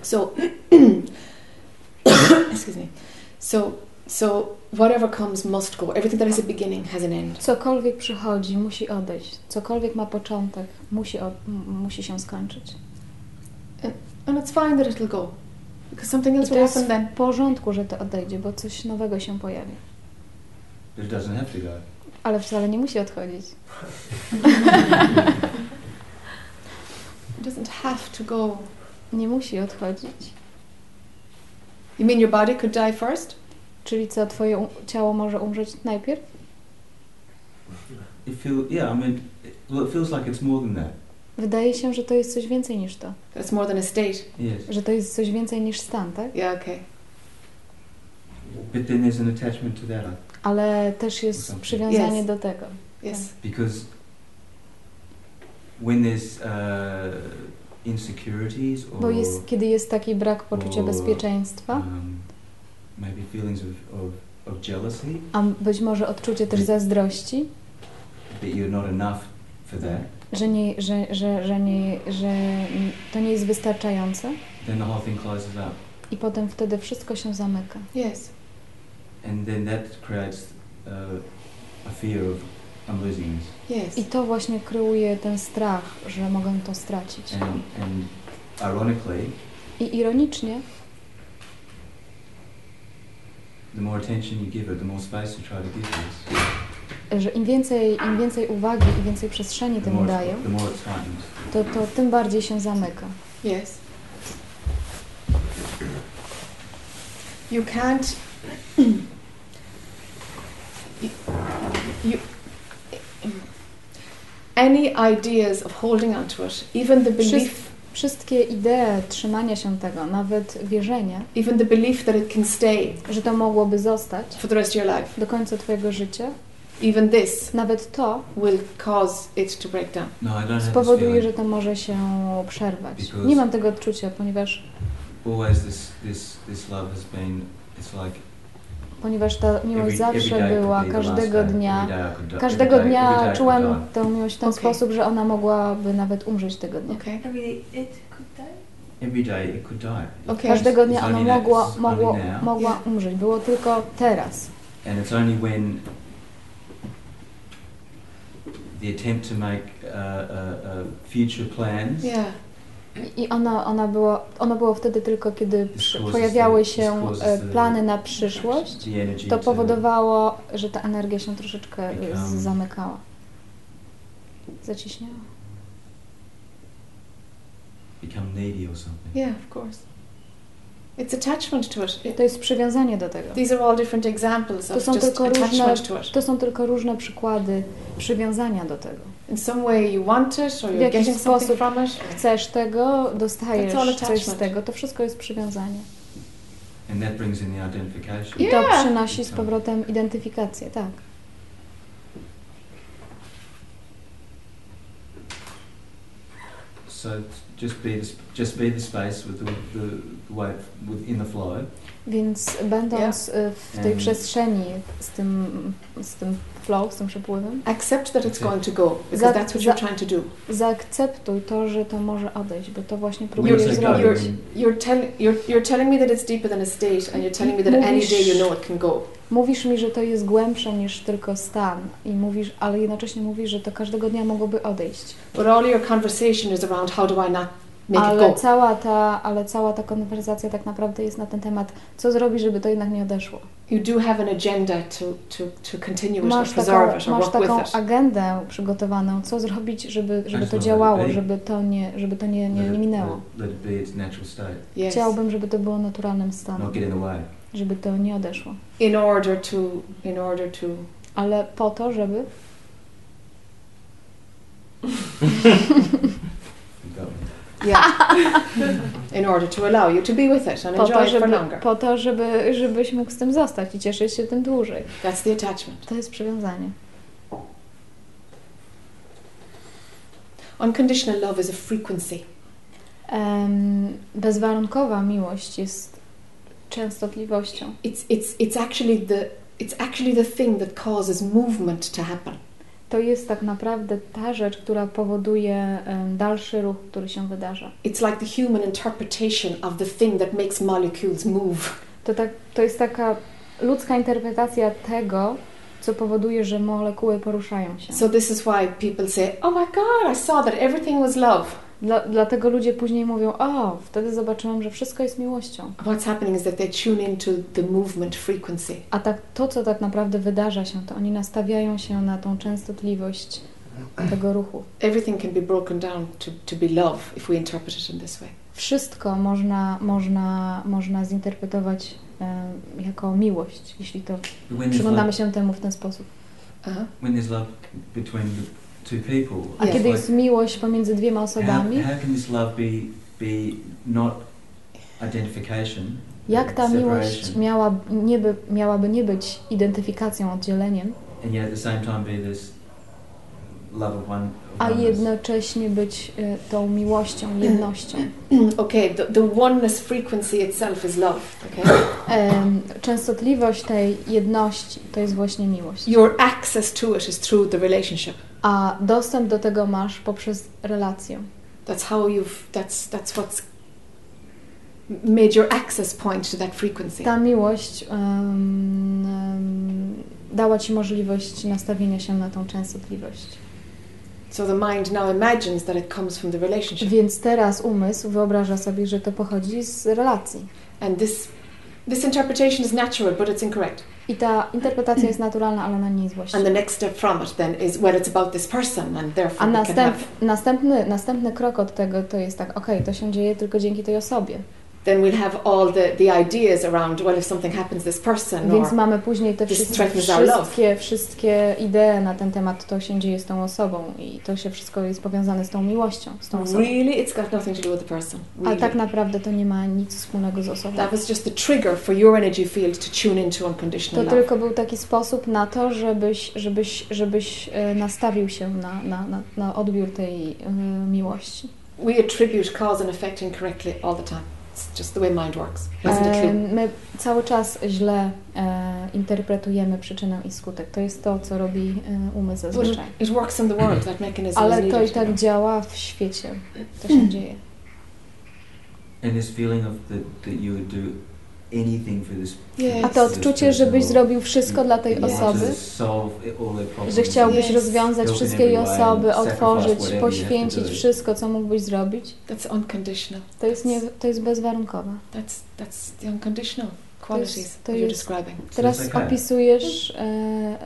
so, *clears throat* *coughs* excuse me. So, so whatever comes must go. Everything that has a beginning has an end. Cokolwiek przychodzi, musi odejść. Cokolwiek ma początek, musi, od, musi się skończyć. And it's fine that it'll go, because something else to will jest happen then. w porządku, że to odejdzie, bo coś nowego się pojawi. it doesn't have to go Ale wcale nie musi odchodzić. *laughs* It doesn't have to go. Nie musi odchodzić. You mean your body could die first? Czyli co, twoje u- ciało może umrzeć najpierw? it feel yeah I mean it, well it feels like it's more than that Wydaje się, że to jest coś więcej niż to. That's more than a state. yes Że to jest coś więcej niż stan, tak? Yeah. Okay. but then there's an attachment to that Ale też jest przywiązanie Yes. do tego. Yes. because when there's uh, insecurities or Bo jest, kiedy jest taki brak poczucia O. bezpieczeństwa, um, maybe feelings of, of, of jealousy a być może odczucie też zazdrości, that you're not enough for that, że, nie, że, że, że, nie, że to nie jest wystarczające, then the whole thing closes up. I potem wtedy wszystko się zamyka. Yes. And then that creates uh, a fear of I'm losing this. Yes. I to właśnie kreuje ten strach, że mogę to stracić. And, and ironically, I ironicznie, the more attention you give it, the more space you try to give this, że im więcej, im więcej uwagi i więcej przestrzeni more, daję, to, to tym bardziej się zamyka. Yes. You can't. *clears throat* you, you, any ideas of holding on to it, even the belief, Wszystkie idee trzymania się tego, nawet wierzenie, even the belief that it can stay że to mogłoby zostać for the rest of your life, do końca Twojego życia, even this nawet to will cause it to break down. No, I don't spowoduje, że to może się przerwać. Because- Nie mam tego odczucia, ponieważ, Always this, this, this love has been, it's like ponieważ ta miłość zawsze była, każdego dnia. Każdego dnia die. tę miłość w ten Okay. sposób, że ona mogłaby nawet umrzeć tego dnia. Okay. Każdego dnia ona mogła, mogło, mogła umrzeć. Było tylko teraz. And it's only when the attempt to make uh, uh, uh, future plans Yeah. I ona, ona było, ono było wtedy tylko, kiedy pojawiały się e, plany na przyszłość. To to powodowało, że ta energia się troszeczkę zamykała. Zaciśniała. become needy or something. Yeah, of course. It's attachment to it. To jest przywiązanie do tego. these are all different examples To of są just tylko różne, attachment to it. to są tylko różne przykłady przywiązania do tego. In some way you want it, or W you're jakiś getting something sposób from it. Chcesz tego, dostajesz coś z tego. To wszystko jest przywiązanie. And that brings in the identification. I to Yeah. przynosi z powrotem identyfikację, tak. So just be the, just be the space with the, the, way within the flow. Więc będąc y, w tej Mm. przestrzeni z tym, z tym flow, z tym przepływem, Accept that it's going to go, because that's what you're trying to do. zaakceptuj to, że to może odejść, bo to właśnie próbujesz zrobić. You're, you're, tell, you're, you're telling me that it's deeper than a state, and you're telling me that any day you know it can go. Mówisz mi, że to jest głębsze niż tylko stan i mówisz, ale jednocześnie mówisz, że to każdego dnia mogłoby odejść. But all your conversation is around how do I not Ale go. cała, ta, ale cała ta konwersacja tak naprawdę jest na ten temat, co zrobić, żeby to jednak nie odeszło. You do have an agenda to, to, to continue it, or Masz preserve taką, it, or masz work with taką it. agendę przygotowaną, co zrobić, żeby, żeby to działało, żeby to nie, żeby to nie, nie, nie minęło. Chciałbym, żeby to było naturalnym not stanem, get in the way. żeby to nie odeszło. In order to, in order to, Ale po to, żeby. *laughs* yeah, *laughs* in order to allow you to be with it and po enjoy to, it for żeby, longer. po to żeby, żebyś mógł z tym zostać i cieszyć się tym dłużej. That's the attachment. To jest przywiązanie. Unconditional love is a frequency. Em, bezwarunkowa miłość jest częstotliwością. It's, it's, it's, actually the, it's actually the thing that causes movement to happen. To jest tak naprawdę ta rzecz, która powoduje dalszy ruch, który się wydarza. It's like the human interpretation of the thing that makes molecules move. To, tak, to jest taka ludzka interpretacja tego, co powoduje, że molekuły poruszają się. So this is why people say, "Oh my God, I saw that everything was love." Dla, dlatego ludzie później mówią, o, wtedy zobaczyłam, że wszystko jest miłością. What's happening is that they tune into the movement frequency. A tak, to, co tak naprawdę wydarza się, to oni nastawiają się na tą częstotliwość tego ruchu. Everything can be broken down to, to be love if we interpret it in this way. Wszystko można, można, można zinterpretować e, jako miłość, jeśli to przyglądamy się temu w ten sposób. Uh-huh. when there's love between the two people, A kiedy it's jest miłość pomiędzy dwiema like, how, osobami, how can this love be, be not identification, jak ta miłość miała, nie by, miałaby nie być identyfikacją, oddzieleniem, and yet at the same time be this love of one. Of a jednocześnie być e, tą miłością, *clears throat* jednością. *clears throat* okay, the, the oneness frequency itself is love. Okay, *clears throat* Częstotliwość tej jedności to jest właśnie miłość. your access to it is through the relationship. A dostęp do tego masz poprzez relację. That's how you've. That's that's what's made your access point to that frequency. Ta miłość em, em, dała Ci możliwość nastawienia się na tą częstotliwość. So the mind now imagines that it comes from the relationship. Więc teraz umysł wyobraża sobie, że to pochodzi z relacji. And this this interpretation is natural, but it's incorrect. I ta interpretacja jest naturalna, ale ona nie jest And właściwa. the next step from it then is well, it's about this person, and A therefore can następ, have. następny, następny krok od tego to jest tak, okej, to się dzieje tylko dzięki tej osobie. Then we'll have all the, the ideas around well, if something happens to this person, Więc mamy później te this wszystkie, threatens our love. wszystkie, wszystkie idee na ten temat, to się dzieje z tą osobą i to się wszystko jest powiązane z tą miłością, z tą osobą. really, it's got nothing to do with the person. Really. tak naprawdę to nie ma nic wspólnego z osobą. That was just the trigger for your energy field to tune into To unconditional love. tylko był taki sposób na to, żebyś, żebyś, żebyś e, nastawił się na, na, na, na odbiór tej e, miłości. We attribute cause and effect incorrectly all the time. It's just the way mind works. E. My cały czas źle e, interpretujemy przyczynę i skutek. To jest to, co robi e, umysł zazwyczaj. it, it works in the world. That mechanism is Ale to needed. i tak działa w świecie. To się dzieje. And this feeling of the, that you would do A to odczucie, żebyś zrobił wszystko dla tej osoby, to że chciałbyś rozwiązać wszystkie jej osoby, otworzyć, to poświęcić wszystko, co mógłbyś zrobić, That's unconditional. to jest, nie, to jest bezwarunkowe. That's that's the unconditional qualities to that you're jest- describing. Teraz it's okay. opisujesz e,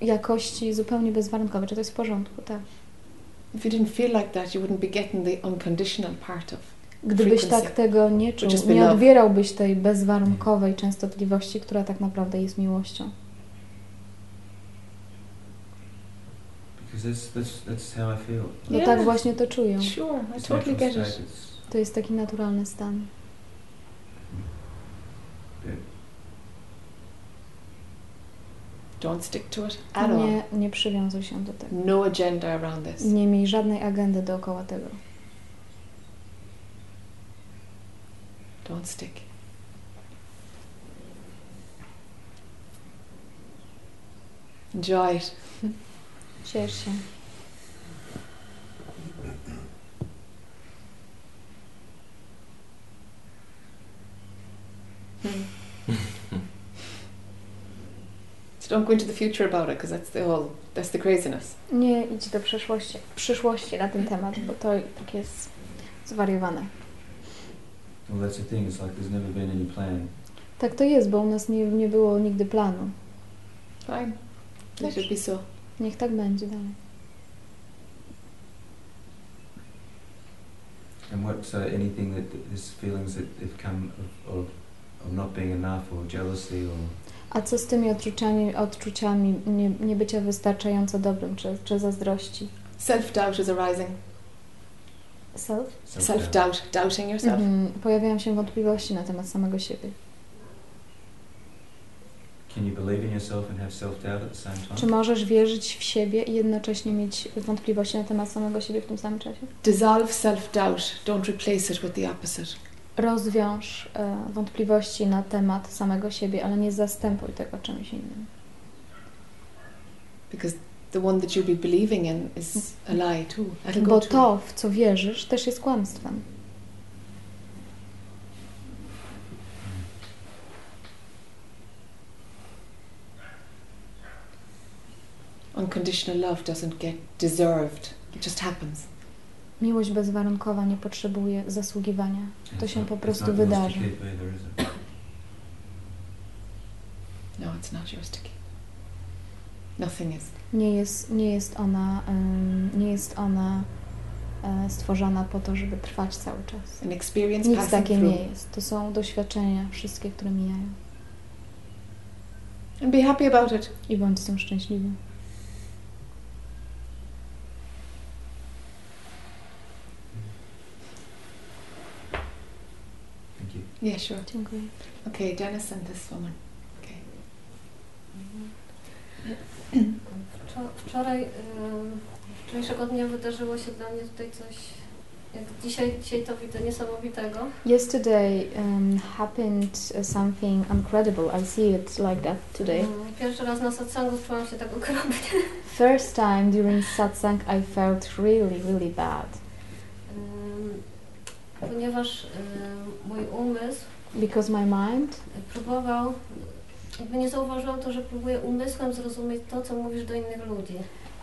jakości zupełnie bezwarunkowe. Czy to jest w porządku? Tak. If you didn't feel like that, you wouldn't be getting the unconditional part of. Gdybyś Frequency. tak tego nie czuł, nie odbierałbyś tej bezwarunkowej częstotliwości, która tak naprawdę jest miłością. Because that's, that's, that's how I feel. Bo Yeah. tak właśnie to czują. Sure, I It's totally natural get state, it. it's- To jest taki naturalny stan. Don't stick to it at all. Nie, nie przywiązuj się do tego. No agenda around this. Nie miej żadnej agendy dookoła tego. Don't stick. Enjoy it. Ciesz się. *laughs* So don't go into the future about it because that's the whole that's the craziness. Nie idź do przeszłości, przyszłości na ten temat, bo to tak jest zwariowane. Well, that's the thing. It's like there's never been any plan. Tak to jest, bo u nas nie, nie było nigdy planu. It be so. Niech tak będzie dalej. And what, so anything that, there's feelings that have come of, of, of not being enough or jealousy or A co z tymi odczuciami, odczuciami nie, nie bycia wystarczająco dobrym, czy, czy zazdrości? Self-doubt is arising. Self? self-doubt? Self-doubt, doubting yourself. Mhm. Pojawiają się wątpliwości na temat samego siebie. Can you believe in yourself and have self-doubt at the same time? Czy możesz wierzyć w siebie i jednocześnie mieć wątpliwości na temat samego siebie w tym samym czasie? Dissolve self-doubt. Don't replace it with the opposite. Rozwiąż e, wątpliwości na temat samego siebie, ale nie zastępuj tego czymś innym. Because the one that you'll be believing in is a lie too. That'll go Bo to, w co wierzysz, też jest kłamstwem. Unconditional love doesn't get deserved. It just happens. Miłość bezwarunkowa nie potrzebuje zasługiwania. It's to się not- po prostu wydarzy. No, it's not yours to keep. Nothing is. Nie jest, nie jest ona, nie jest ona e, stworzona po to, żeby trwać cały czas. An experience Nic takie through. nie jest. To są doświadczenia wszystkie, które mijają. And be happy about it. I bądź z tym szczęśliwy. Thank you. Yeah, sure. Dziękuję. Okay, Dennis and this woman. Okay. *clears throat* Wczo- Wczoraj, wczorajszego dnia wydarzyło się dla mnie tutaj coś, jak dzisiaj, dzisiaj to widzę, niesamowitego. Yesterday um, happened something incredible. I see it like that today. Ym, Pierwszy raz na satsangu czułam się tak okropnie. *laughs* First time during satsang I felt really, really bad. Ponieważ mój umysł because my mind próbował, jakby nie zauważyłam to, że próbuję umysłem zrozumieć to, co mówisz do innych ludzi.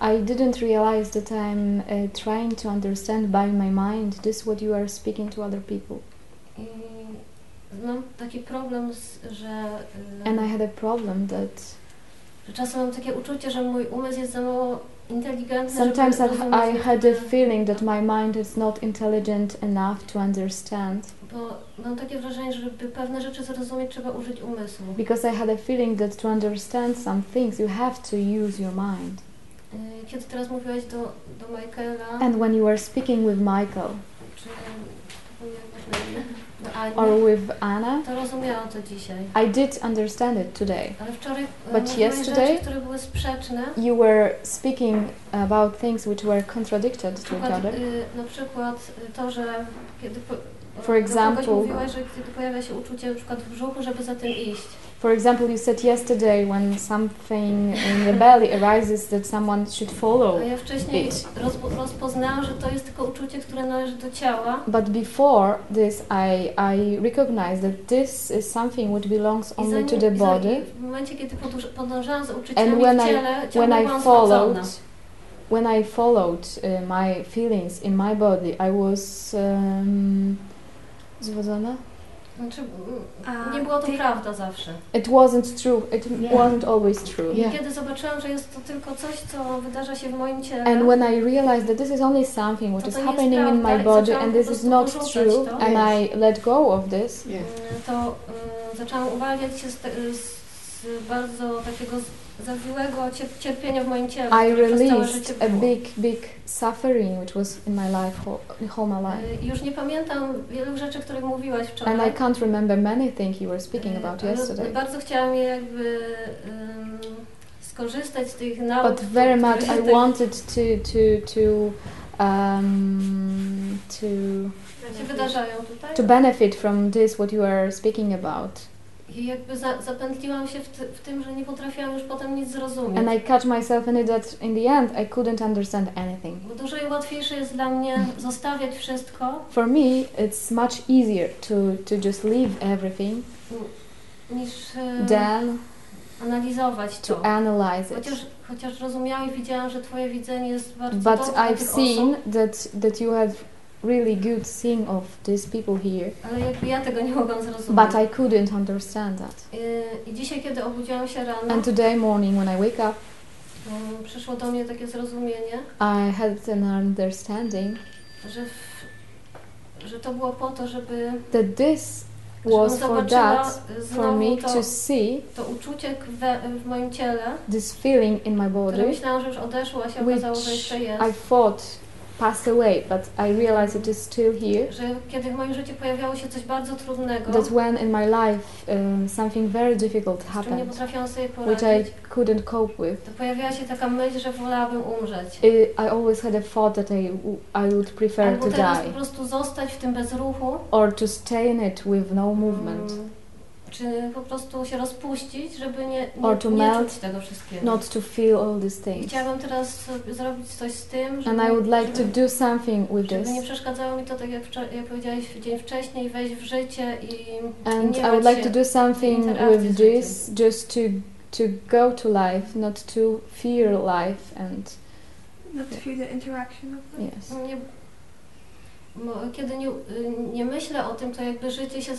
I didn't realize that I'm uh, trying to understand by my mind this what you are speaking to other people. I mam taki problem, z, że, y, And I had a problem that że czasem mam takie uczucie, że mój umysł jest za mało inteligentny, sometimes I had a feeling that my mind is not intelligent enough to understand Bo mam takie wrażenie, że żeby pewne rzeczy zrozumieć, trzeba użyć umysłu. because I had a feeling that to understand some things you have to use your mind. Y, Kiedy teraz mówiłaś do, do Michaela, And when you were speaking with Michael czy zapomniałam jak na imię, do Ani, or with Anna, to rozumiałam to dzisiaj. I did understand it today. Ale wczoraj But mówiłeś yesterday- rzeczy, które były sprzeczne. You were speaking about things which were contradicted to each other. y, na przykład y, to, że kiedy For example- kogoś że kiedy pojawia się uczucie na przykład w brzuchu, żeby za tym iść. For example, you said yesterday when something in the belly arises that someone should follow A ja wcześniej it. roz, rozpoznałam, że to jest tylko uczucie, które należy do ciała. But before this, I, I recognized that this is something which belongs only to the body. i W momencie, kiedy podążałam za uczuciami And when w I- When I followed, when I followed uh, my feelings in my body, I was um, zwodzona? Znaczy, A, nie było to ty- prawda zawsze. It wasn't true. It Yeah. wasn't always true. I Yeah. kiedy zobaczyłam, że jest to tylko coś, co wydarza się w moim ciele, And when I realized that this is only something To is happening in my body and this is not true, to. and I let go of this, Yes. mm, to y, zaczęłam uwalniać się z, te, z bardzo takiego z- zawiłego cier- cierpienia w moim ciele, I które przez całe życie released a było. big, big suffering which was in my life, whole, all my life. Y, Już nie pamiętam wielu rzeczy, których mówiłaś wczoraj. And I can't remember many things you were speaking Y, about ale yesterday. Bardzo chciałam je jakby ym, skorzystać z tych nauk, But very które much I wanted to to to um, to się wydarzają tutaj. to benefit from this what you are speaking about. I jakby za, zapętliłam się w, ty, w tym, że nie potrafiłam już potem nic zrozumieć. And I catch myself in it that in the end I couldn't understand anything. Bo dużo łatwiejsze jest dla mnie *laughs* zostawiać wszystko, For me, it's much easier to to just leave everything niż y, than analizować to. to analyze it. Chociaż, chociaż rozumiałam i widziałam, że Twoje widzenie jest bardzo But I've seen osób, that that you have really good thing of these people here, ale jakby ja tego nie mogłam zrozumieć. but I couldn't understand that. I dzisiaj, kiedy obudziłam się rano, And today morning when I wake up, przyszło do mnie takie zrozumienie, I had an understanding że, w, że to było po to, żeby, that this was for that, for me to, to see to uczucie we, w moim ciele, this feeling in my body, myślałam, że już odeszło, a się okazało, że jeszcze jest. I thought passed away, but I realized it is still here. Że kiedy w moim życiu pojawiało się coś bardzo trudnego, That when in my life um, something very difficult z czym nie happened, potrafiłam sobie which I couldn't cope with, to pojawiała się taka myśl, że wolałabym umrzeć. I, I always had a thought that I, I would prefer Albo to teraz po die prostu zostać w tym bezruchu, or to stay in it with no movement, mm, czy po prostu się rozpuścić, żeby nie, Or nie, to nie melt, czuć tego wszystkiego. not to feel all these things. Chciałabym teraz zrobić coś z tym, żeby, And I would like to żeby, do something with żeby nie this. przeszkadzało mi to, tak jak, jak powiedziałeś dzień wcześniej, wejść w życie i, And i nie I would like to do something with this, just to to go to life, not to fear life, and Not to feel the interaction of it. yes. Nie, kiedy nie, nie myślę o tym, to jakby życie się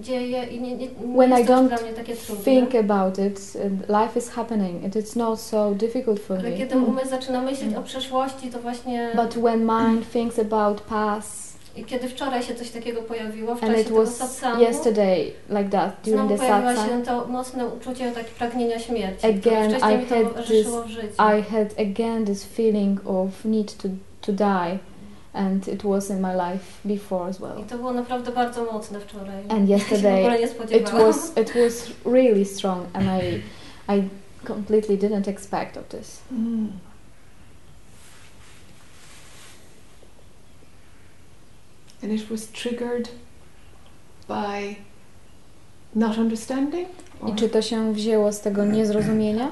dzieje i nie, nie, nie When jest I to don't dla mnie takie trudne. Think about it. and Life is happening. It is not so difficult for Ale me. kiedy umysł zaczyna myśleć o przeszłości, to właśnie... But when mind thinks about past, I kiedy wczoraj się coś takiego pojawiło, w and czasie tego satsangu, yesterday like that during the pojawiło satsang, się to mocne uczucie takie pragnienia śmierci. Again, wcześniej I mi had towarzyszyło w życiu. I had again this feeling of need to to die, and it was in my life before as well. I to było naprawdę bardzo mocne wczoraj. And Ja się w yesterday ogóle nie it was it was really strong, and I I completely didn't expect of this. Mm. And it was triggered by not understanding? I czy to się wzięło z tego niezrozumienia?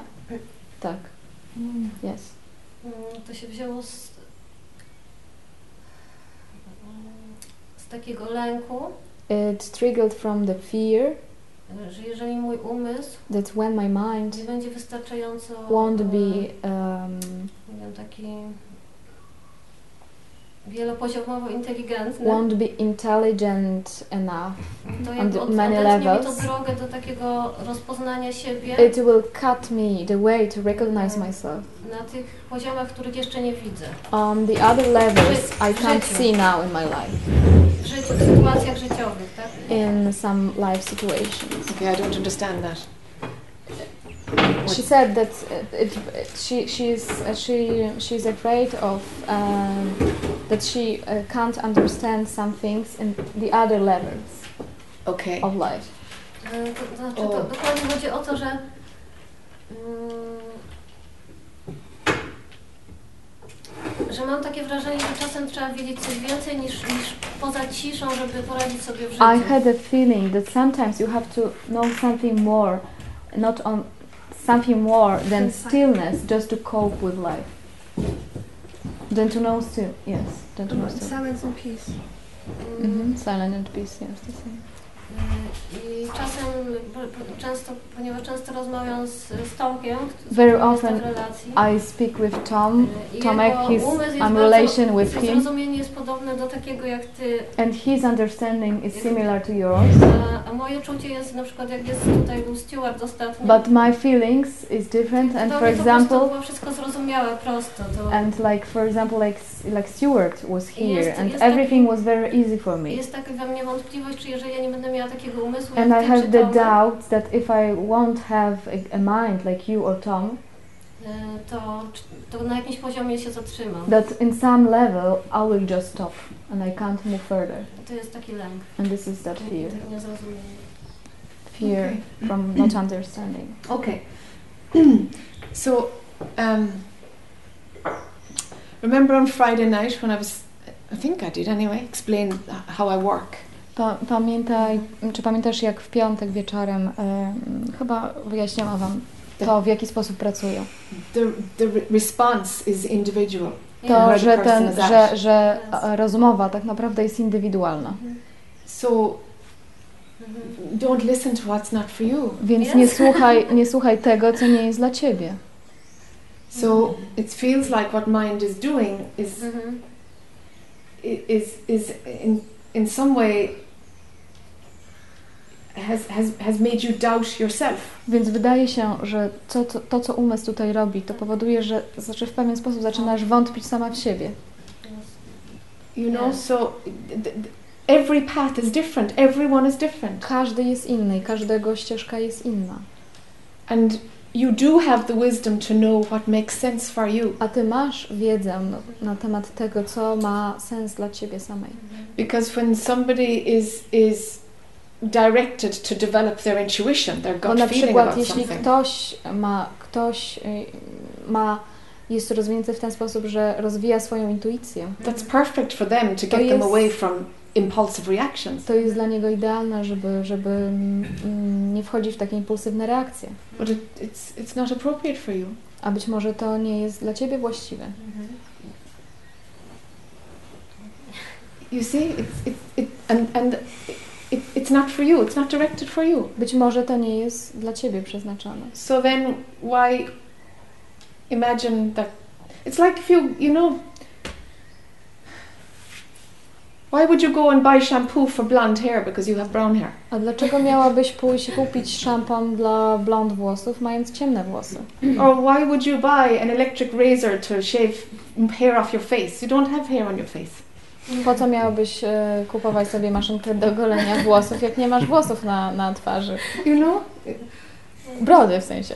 Tak. Mm. Yes. Mm, To się wzięło z, z takiego lęku, It triggered from the fear że jeżeli mój umysł that when my mind nie będzie wystarczająco won't be um, nie wiem, taki wielopoziomowo inteligentny, won't be intelligent enough, to on the many odetnie mi to levels. drogę do takiego rozpoznania siebie it will cut me the way to recognize myself. na tych poziomach, których jeszcze nie widzę. On the other levels, I can't see now in my life, W życiu, w sytuacjach życiowych, tak? in some life situations. Okay, I don't understand that. She said that uh, it, she she's uh, she she's afraid of um, that she uh, can't understand some things in the other levels Okay. of life. To, to znaczy, O. to dokładnie chodzi o to, że mm, że mam takie wrażenie, że czasem trzeba wiedzieć coś więcej niż, niż poza ciszą, żeby poradzić sobie w życiu. I had a feeling that sometimes you have to know something more, not on something more than stillness, just to cope with life. Than to know still, yes, than to know still. Silence and peace. Mm, Mhm. Silent and peace, yes, the same. I czasem, często, ponieważ często rozmawiam z, z Tomkiem, Very often I speak with Tom, i Tomek, his I'm relation with him, Zrozumienie jest podobne do takiego jak ty, and his understanding is similar to yours. a, moje czucie jest na przykład jak jest tutaj był Stewart ostatnio. But my feelings is different, and to for example, było wszystko zrozumiałe prosto. To and like for example, like like Stuart was here, and jest everything was very easy for me. jest taka we mnie wątpliwość, czy jeżeli ja nie będę miała takiego umysłu And I ty have czy the Tomek, doubt that if I won't have a, a mind like you or Tom, e, to, to na jakimś poziomie się zatrzymam. that in some level I will just stop and I can't move further. To jest taki lęk, And this is that fear, takie niezrozumienie. fear from *clears throat* not understanding. Okay. *clears throat* so, um, remember on Friday night when I was, I think I did anyway, explain how I work. Pa, pamiętaj, czy pamiętasz jak w piątek wieczorem em, chyba wyjaśniałam Wam to, w jaki sposób pracuję. The, the re- response is individual. To, że, ten, że, że e, rozmowa tak naprawdę jest indywidualna. So, don't listen to what's not for you. Więc Yes. nie słuchaj, nie słuchaj tego, co nie jest dla Ciebie. So, it feels like what mind is doing is Mhm. i- is is in in some way has has has made you doubt yourself. Więc wydaje się, że co, to, to, co umysł tutaj robi, to powoduje, że znaczy w pewien sposób zaczynasz wątpić sama w siebie. You know, Yes. so every path is different. Everyone is different, Każdy jest inny każdego ścieżka jest inna. and you do have the wisdom to know what makes sense for you. A ty masz wiedzę na temat tego, co ma sens dla ciebie samej. Because when somebody is is directed to develop their intuition, their Bo gut na feeling przykład jeśli something, ktoś ma, ktoś y, ma, jest rozwinięty w ten sposób, że rozwija swoją intuicję, that's perfect for them to To get them jest- away from impulsive reactions. to jest dla niego idealne, żeby, żeby mm, mm, nie wchodzić w takie impulsywne reakcje. But it, it's it's not appropriate for you. A być może to nie jest dla ciebie właściwe. You see, it's it, it and and it, it's not for you. It's not directed for you. Być może to nie jest dla ciebie przeznaczone. So then, why imagine that? It's like if you you know. Why would you go and buy shampoo for blonde hair because you have brown hair? A dlaczego miałabyś pójść i kupić szampon dla blond włosów, mając ciemne włosy? *clears throat* or why would you buy an electric razor to shave hair off your face? You don't have hair on your face. Po co miałabyś e, kupować sobie maszynkę do golenia włosów, jak nie masz włosów na, na twarzy? You know. Brody w sensie.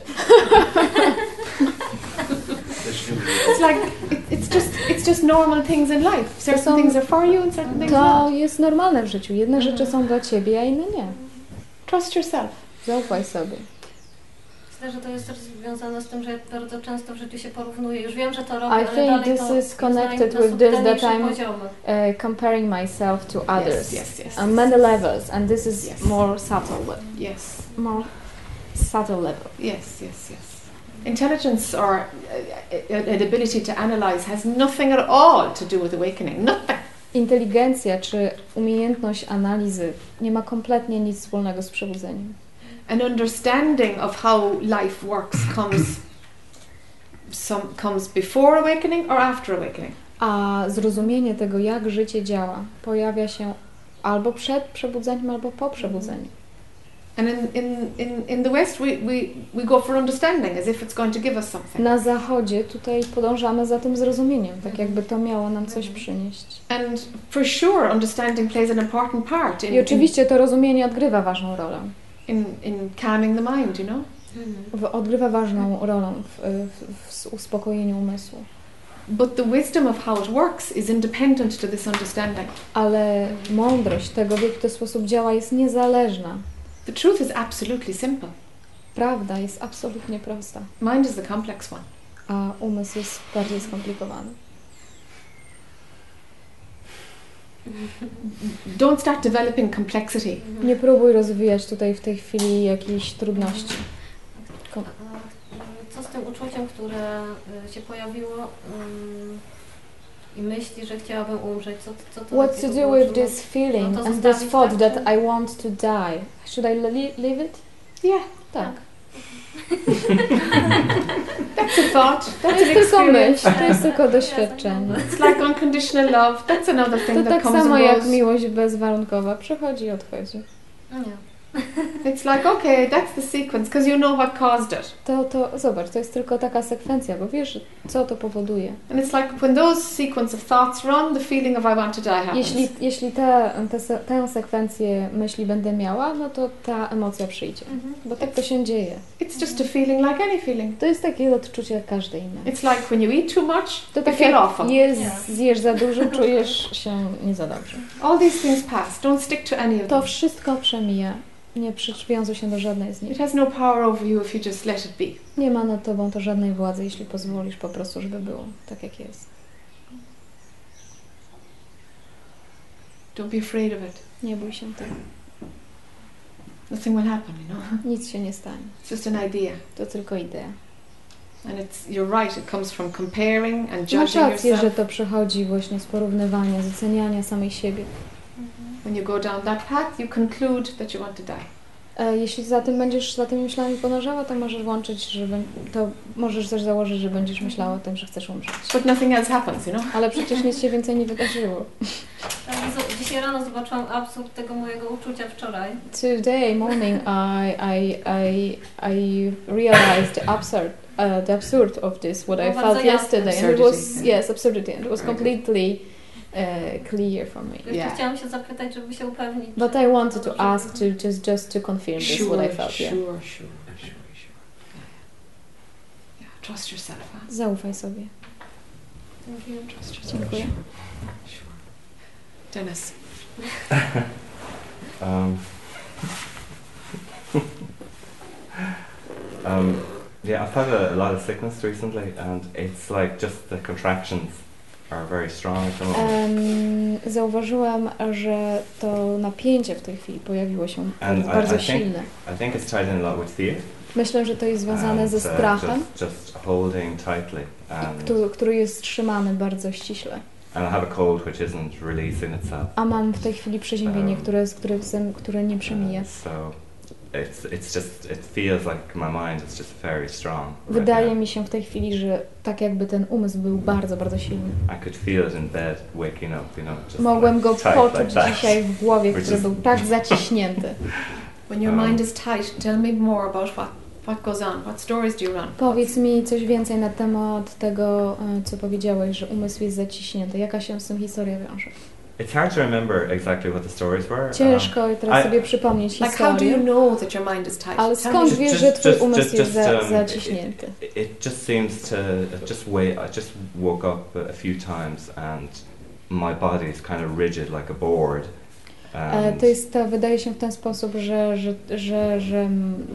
It's like it, it's just it's just normal things in life. Certain są- things are for you and certain things To not. jest normalne w życiu. Jedne rzeczy są dla ciebie, a inne nie. Trust yourself. Zaufaj sobie. Myślę, że to jest też związane z tym, że bardzo często w życiu się porównuję. Już wiem, że to robię, I ale think dalej this to is connected with this, that I'm-. Uh, comparing myself to others. Yes, yes, yes. On many levels, and this is Yes. more subtle, le- Yes, more subtle level. yes, yes, yes. Intelligence or uh, uh, an ability to analyze has nothing at all to do with awakening. Nothing. Inteligencja czy umiejętność analizy nie ma kompletnie nic wspólnego z przebudzeniem. An understanding of how life works comes some comes before awakening or after awakening. A zrozumienie tego, jak życie działa, pojawia się albo przed przebudzeniem, albo po przebudzeniu. And in, in, in, in the West, we, we, we go for understanding as if it's going to give us something. Na zachodzie tutaj podążamy za tym zrozumieniem, tak jakby to miało nam coś przynieść. And for sure, understanding plays an important part in, I oczywiście to rozumienie odgrywa ważną rolę. In, in, in calming the mind, you know. W, odgrywa ważną rolę w, w, w uspokojeniu umysłu. But the wisdom of how it works is independent to this understanding. Ale mądrość tego, w jaki to sposób działa, jest niezależna. The truth is absolutely simple. Prawda jest absolutnie prosta, Mind is the complex one. a umysł jest bardziej skomplikowany. Don't start developing complexity. Nie próbuj rozwijać tutaj w tej chwili jakichś trudności. Co z tym uczuciem, które y, się pojawiło ym, i myśli, że chciałabym umrzeć? Co, co to What to do było? with this feeling No to and this thought tak, that I want to die? Should I le- leave it? Yeah, Tak. That's a thought. To That's jest tylko myśl, to jest tylko doświadczenie. It's like unconditional love. That's another thing To that tak comes samo jak miłość bezwarunkowa. Przychodzi i odchodzi. No nie. It's like okay, that's the sequence because you know what caused it. To, to zobacz, to jest tylko taka sekwencja, bo wiesz, co to powoduje. And it's like when those sequence of thoughts run, the feeling of I want to die happens. Jeśli, jeśli tę te, se- tę sekwencję myśli będę miała, no to ta emocja przyjdzie. Bo tak to się dzieje. It's just a feeling like any feeling. To jest takie odczucie jak każde inne. It's like when you eat too much, To you tak feel awful. jest, Nie. zjesz za dużo, *laughs* czujesz się nie za dobrze. All these things pass. Don't stick to any of To them. wszystko przemija. Nie przywiązuj się do żadnej z nich. It has no power over you if you just let it be. Nie ma nad tobą to żadnej władzy, jeśli pozwolisz po prostu, żeby było tak jak jest. Don't be afraid of it. Nie bój się tego. Nothing will happen, you know. *laughs* Nic się nie stanie. It's just an idea. To tylko idea. And it's you're right, it comes from comparing and Masz judging rację, że yourself. to przychodzi właśnie z porównywania, z oceniania samej siebie. When you go down that path, you conclude that you want to die. E, Jeśli za tym będziesz za tymi myślami podążała, to możesz włączyć, że to możesz też założyć, że będziesz myślała o tym, że chcesz umrzeć. But nothing else happens, you know. Ale przecież nic się więcej nie wydarzyło. Zo- Dzisiaj rano zobaczyłam absurd tego mojego uczucia wczoraj. Today morning I I I I realized the absurd uh, the absurd of this what I felt yesterday and it was yes absurdity and it was completely uh, clear for me. Yeah. chciałam się zapytać, żeby się upewnić. But I wanted to to ask to just just to confirm this what I felt. sure, Yeah. sure, sure, sure, sure. Yeah, trust yourself. Huh? Zaufaj sobie. Dziękuję. Trust yourself. Dziękuję. Sure. Dennis. *laughs* Um, *laughs* um, yeah, I've had a, a lot of sickness recently, and it's like just the contractions are very strong at the moment. Em, zauważyłam, że to napięcie w tej chwili pojawiło się And I- bardzo I think- silne. I think it's tied in a lot with fear. Myślę, że to jest związane and, ze uh, strachem, Just, just holding tightly, and który, który jest trzymany bardzo ściśle. and I have a cold which isn't releasing itself. A mam w tej chwili przeziębienie, Um, które, które, które nie przemija. Uh, so it's it's just it feels like my mind is just very strong. right Wydaje now. mi się w tej chwili, że tak jakby ten umysł był bardzo, bardzo silny. I could feel it in bed, waking up, you know. Just Mogłem like go poczuć like dzisiaj w głowie, który is- był tak zaciśnięty. *laughs* When your Um, mind is tight, tell me more about what, what goes on. What stories do you run? Powiedz mi coś więcej na temat tego, e, co powiedziałeś, że umysł jest zaciśnięty. Jaka się z tym historia wiąże? It's hard to remember exactly what the stories were. um, Ciężko teraz I- sobie przypomnieć Like, how do you historię. know that your mind is tight? Ale skąd wiesz, Just- że twój umysł just- jest just, za, um, zaciśnięty? It, it just seems to just wait. I just woke up a few times and my body is kind of rigid like a board. E, And To jest to, wydaje się w ten sposób, że, że, że, że mm,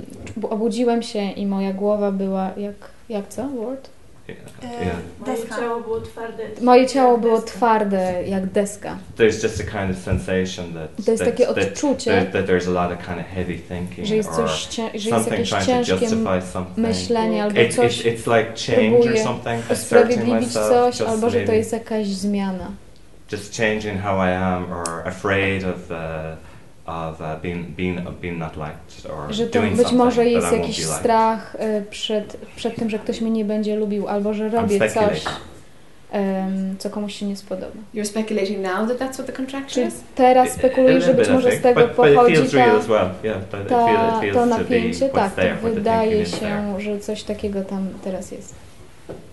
obudziłem się i moja głowa była jak, jak co? Word? Yeah, E, yeah. Moje ciało było twarde. Moje ciało było twarde jak deska. There's just a kind of sensation that To jest that, takie that, odczucie, that, that there's a lot of kind of heavy thinking że jest, or coś, że jest something jakieś trying to ciężkie justify something. myślenie albo It, coś, it's, it's like change or something. usprawiedliwić myself, coś, just albo że to jest jakaś zmiana. just changing how I am or afraid of uh, of uh, being being of being not liked or Że to doing być może jest jakiś strach y, przed, przed tym, że ktoś mnie nie będzie lubił, albo że robię coś, em, co komuś się nie spodoba. You're speculating now that that's what the contraction Czy is? teraz spekulujesz, że być może z tego but, pochodzi ta, as well. Yeah, but it, ta, feel, it feels to napięcie? what's Tak, to wydaje się, że coś takiego tam teraz jest.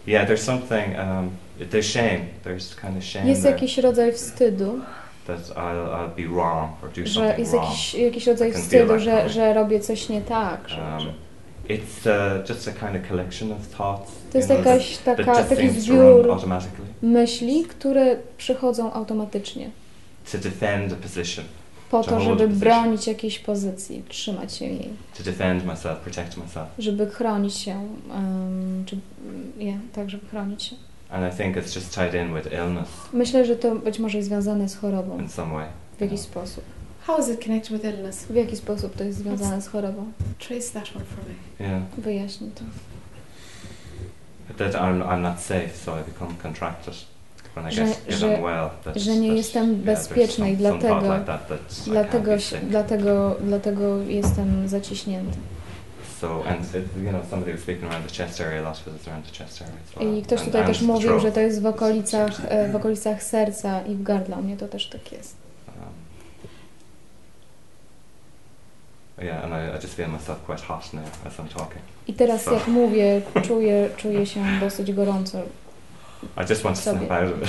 Yeah, there's something. Um, there's shame. There's kind of shame Jest there jakiś rodzaj wstydu, that I'll, I'll be wrong or do że jest wrong. jakiś, jakiś rodzaj wstydu, feel że, że robię coś nie tak. Że, Um, it's uh, just a kind of collection of thoughts. To jest jakaś taka, taki zbiór myśli, które przychodzą automatycznie to defend a position, po To żeby bronić jakiejś pozycji, trzymać się jej, to defend myself, protect myself. żeby chronić się, um, czy, yeah, tak, żeby chronić się. And I think it's just tied in with illness Myślę, że to być może jest związane z chorobą in some way. w jakiś sposób. How is it connected with illness? W jaki sposób to jest związane z chorobą? Trace that one for me. Yeah, Wyjaśnij to. that I'm, I'm not safe, so I become contracted. When I Że- że- unwell, that, że nie that- jestem yeah, there's bezpieczny i dlatego- like that, Dlatego, dlatego, dlatego jestem zaciśnięty. So, and it, you know, somebody was speaking around the chest area a lot, it's around the chest area as well. I ktoś And- tutaj and też the mówił, throat. że to jest w okolicach, e, w okolicach serca i w gardle. U mnie to też tak jest. Um, yeah, and I, I just feel myself quite hot now as I'm talking. I teraz jak mówię, czuję, czuję się dosyć gorąco. I just want to snap out of it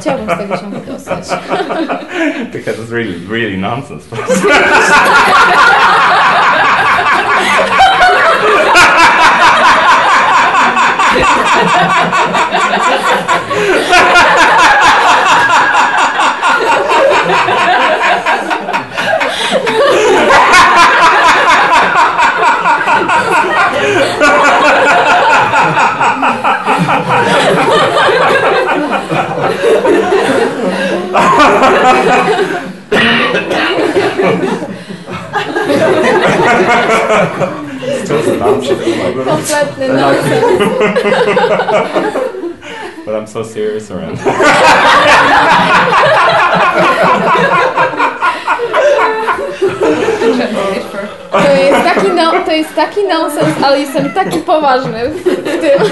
Chciałabym z tego się wydostać. *laughs* because it's really, really nonsense. *laughs* Ha ha ha ha ha! *laughs* It's just nonsense. Kompletny nonsens. But I'm so serious around. *laughs* *laughs* To jest taki, no, to jest taki nonsens, ale jestem taki poważny w, w tym.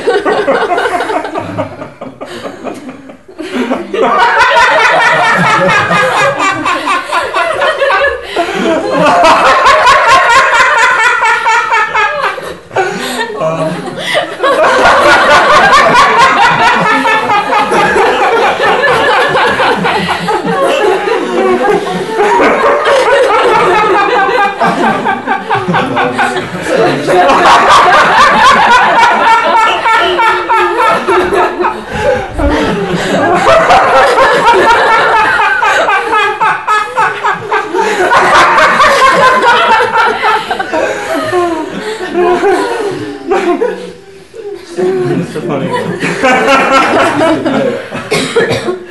it's a funny one.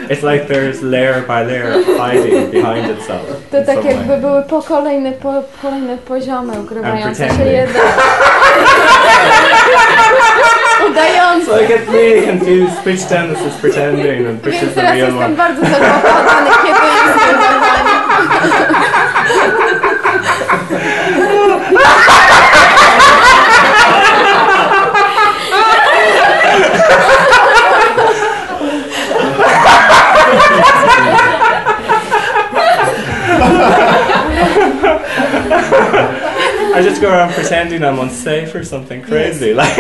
it's like there's layer by layer hiding behind itself. To in tak some way. jakby były po kolejne, po, kolejne poziomy ukrywające się pretending. jeden. *laughs* Udające. So I get really confused which Dennis is pretending and which Więc is the teraz real jestem one. bardzo zakłopotany, kiedy jestem normalnie. *laughs* I just go around pretending I'm unsafe or something crazy. Like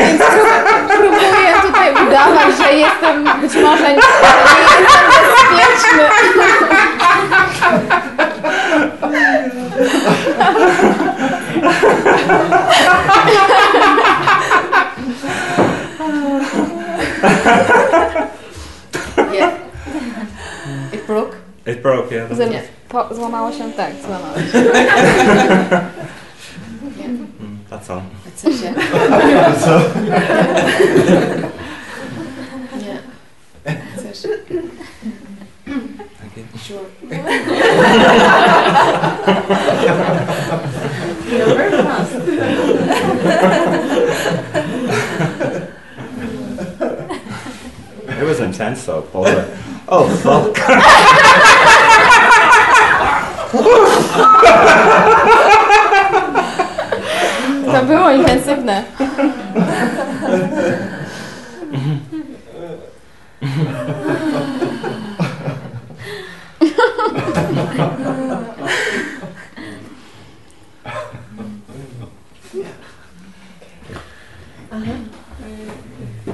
Próbuję tutaj udawać, że jestem być może nie, nie jestem bezpieczny. Yeah. It broke. it broke, yeah. that's Zem- it. po, złamało się tak, złamało się. Mm, that's all. That's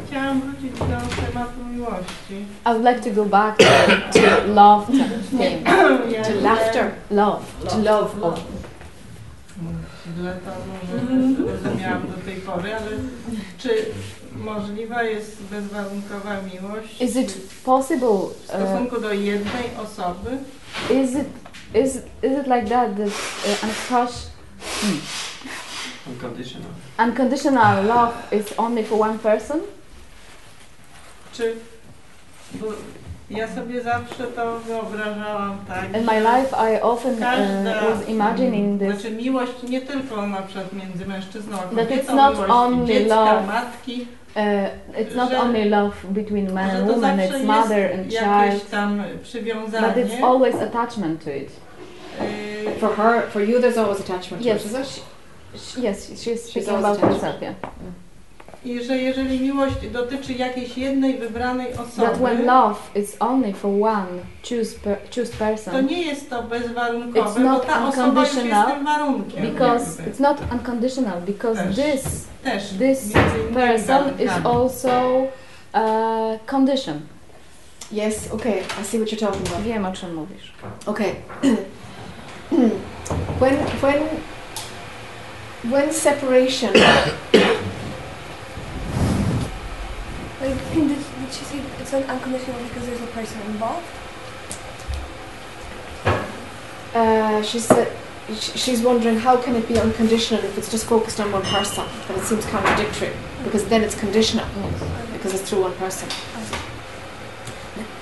Chciałam wrócić do tematu miłości. I would like to go back to, to love theme. *coughs* Ja To źle- laughter. Love. To love. Oh. Źle to może rozumiałam do tej pory, ale czy możliwa jest bezwarunkowa miłość Is it possible? w Uh, stosunku do jednej osoby? is it is is it like that that uh, uncrush, Unconditional. unconditional love is only for one person? Czy bo ja sobie zawsze to wyobrażałam tak, In my life, I often uh, każda was imagining this Znaczy miłość nie tylko na przykład między mężczyzną a That kobietą, it's not miłość only dziecka, love. matki, Uh, it's not że- only love between man and to woman, it's mother and child, tam przywiązanie. but it's always attachment to it. y, For her, for you, there's always attachment to Yes. it, is it? Yes, she's speaking always about attached. herself, yeah. I że jeżeli miłość dotyczy jakiejś jednej wybranej osoby, That when love is only for one choose per, choose to person, nie jest to bezwarunkowe, It's bo not ta osoba już jest unconditional, tym warunkiem. because it's not unconditional, because Też. this Też this person is warunkami. also uh, condition. Yes, okay, I see what you're talking about. Wiem o czym mówisz. Okay. *clears throat* when when when separation Like, did, did she say it's unconditional because there's a person involved? uh, she said sh- she's wondering how can it be unconditional if it's just focused on one person? But it seems contradictory because then it's conditional because it's through one person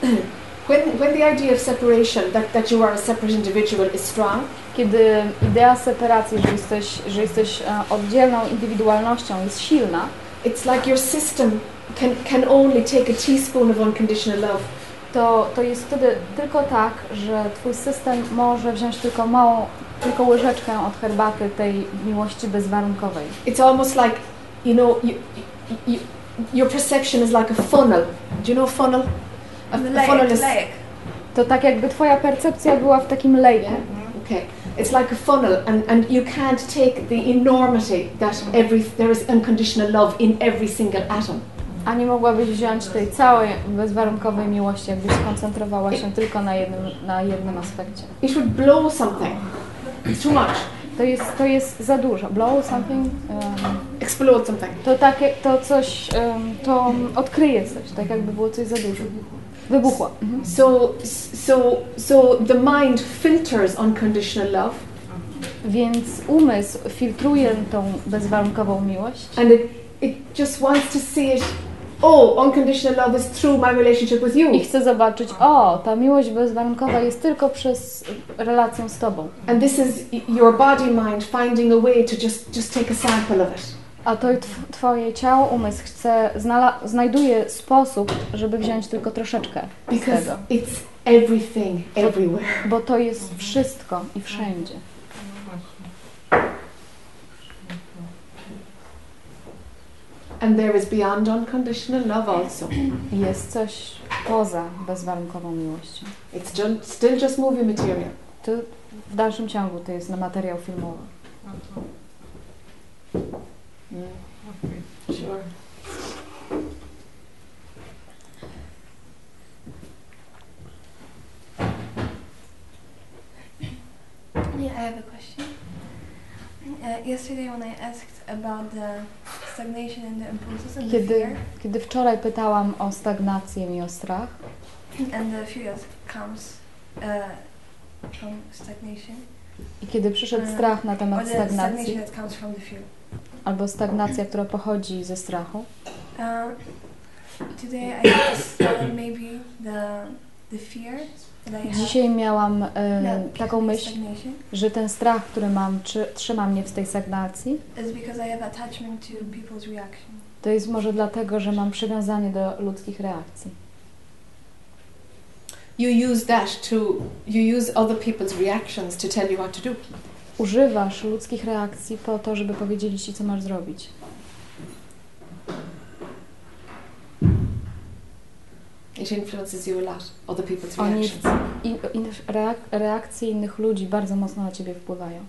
*clears throat* when when the idea of separation that, that you are a separate individual is strong? Kiedy idea separacji, że jesteś, że jesteś e, oddzielną indywidualnością jest silna, it's like your system can can only take a teaspoon of unconditional love. to, to jest wtedy tylko tak, że twój system może wziąć tylko małą, tylko łyżeczkę od herbaty tej miłości bezwarunkowej. it's almost like you know you, you, you, your perception is like a funnel. Do you know funnel a, funnel is lake. To tak jakby twoja percepcja była w takim lejku. okay it's like a funnel and, and you can't take the enormity that every there is unconditional love in every single atom A nie mogłabyś wziąć tej całej bezwarunkowej miłości, jakbyś skoncentrowała się tylko na jednym, na jednym aspekcie. it would blow something it's too much To jest, to jest za dużo. Blow something, um, explode something to takie, to coś, um, to odkryje coś, tak jakby było coś za dużo. Wybuchło. Mhm. so so so the mind filters unconditional love Więc umysł filtruje tą bezwarunkową miłość and it it just wants to see it oh unconditional love is through my relationship with you i chce zobaczyć, o, ta miłość bezwarunkowa jest tylko przez relację z tobą. And this is your body mind finding a way to just, just take a sample of it. A to tw- twoje ciało, umysł chce, znajduje sposób, żeby wziąć tylko troszeczkę z Because tego. it's everything, everywhere. Bo to jest wszystko i wszędzie. And there is beyond unconditional love also. Jest coś poza bezwarunkową miłością. It's ju- still just movie material. To w dalszym ciągu to jest na materiał filmowy. Sure. Yeah, I have a question. Uh, yesterday when I asked about the stagnation and the impulses and the Kiedy, fear, kiedy wczoraj pytałam o stagnację i o strach and the fear that comes uh, from stagnation, i kiedy przyszedł Mm. strach na temat the stagnacji albo stagnacja, która pochodzi ze strachu, Um, today I just thought maybe the the fear that I have, dzisiaj miałam e, taką myśl, że ten strach, który mam, czy, trzyma mnie w tej stagnacji, to jest może dlatego, że mam przywiązanie do ludzkich reakcji. You use that to, you use other people's reactions to tell you what to do używasz ludzkich reakcji po to, żeby powiedzieli ci, co masz zrobić. It influences other people's. Oni, in, in, reak, reakcje innych ludzi bardzo mocno na ciebie wpływają.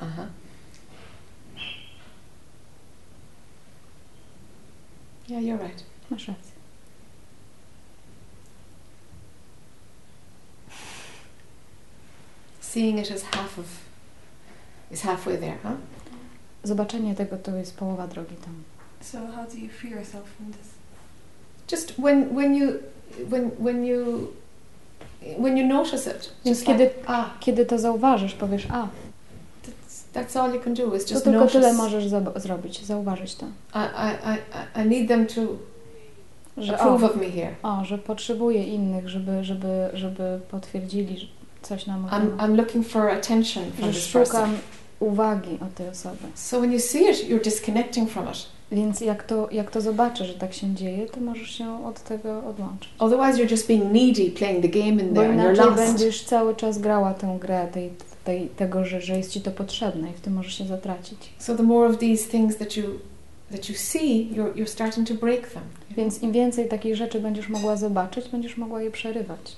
Aha. Yeah, you're right. Masz rację. Seeing it as half of is halfway there, huh? Zobaczenie tego to jest połowa drogi tam. So how do you free yourself from this? Just when when you when when you when you notice it, Więc just kiedy, like, ah, kiedy to zauważysz, powiesz, a, that's, that's all you can do is to just tylko notice. tyle możesz zrobić, zauważyć to. I, I, I, I need them to Że, approve o, of me here. o, że potrzebuję innych, żeby, żeby, żeby potwierdzili że coś na mój I'm. I'm looking for attention from Że this person. szukam uwagi od tej osoby. So when you see it, you're disconnecting from it. Więc jak to, jak to zobaczysz, że tak się dzieje, to możesz się od tego odłączyć. Otherwise, you're just being needy, playing the game in Bo there, and you're lost. będziesz cały czas grała tę grę tej, tej, tego, że, że jest ci to potrzebne i w tym możesz się zatracić. So the more of these things that you that you see, you're you're starting to break them. Więc im więcej takich rzeczy będziesz mogła zobaczyć, będziesz mogła je przerywać.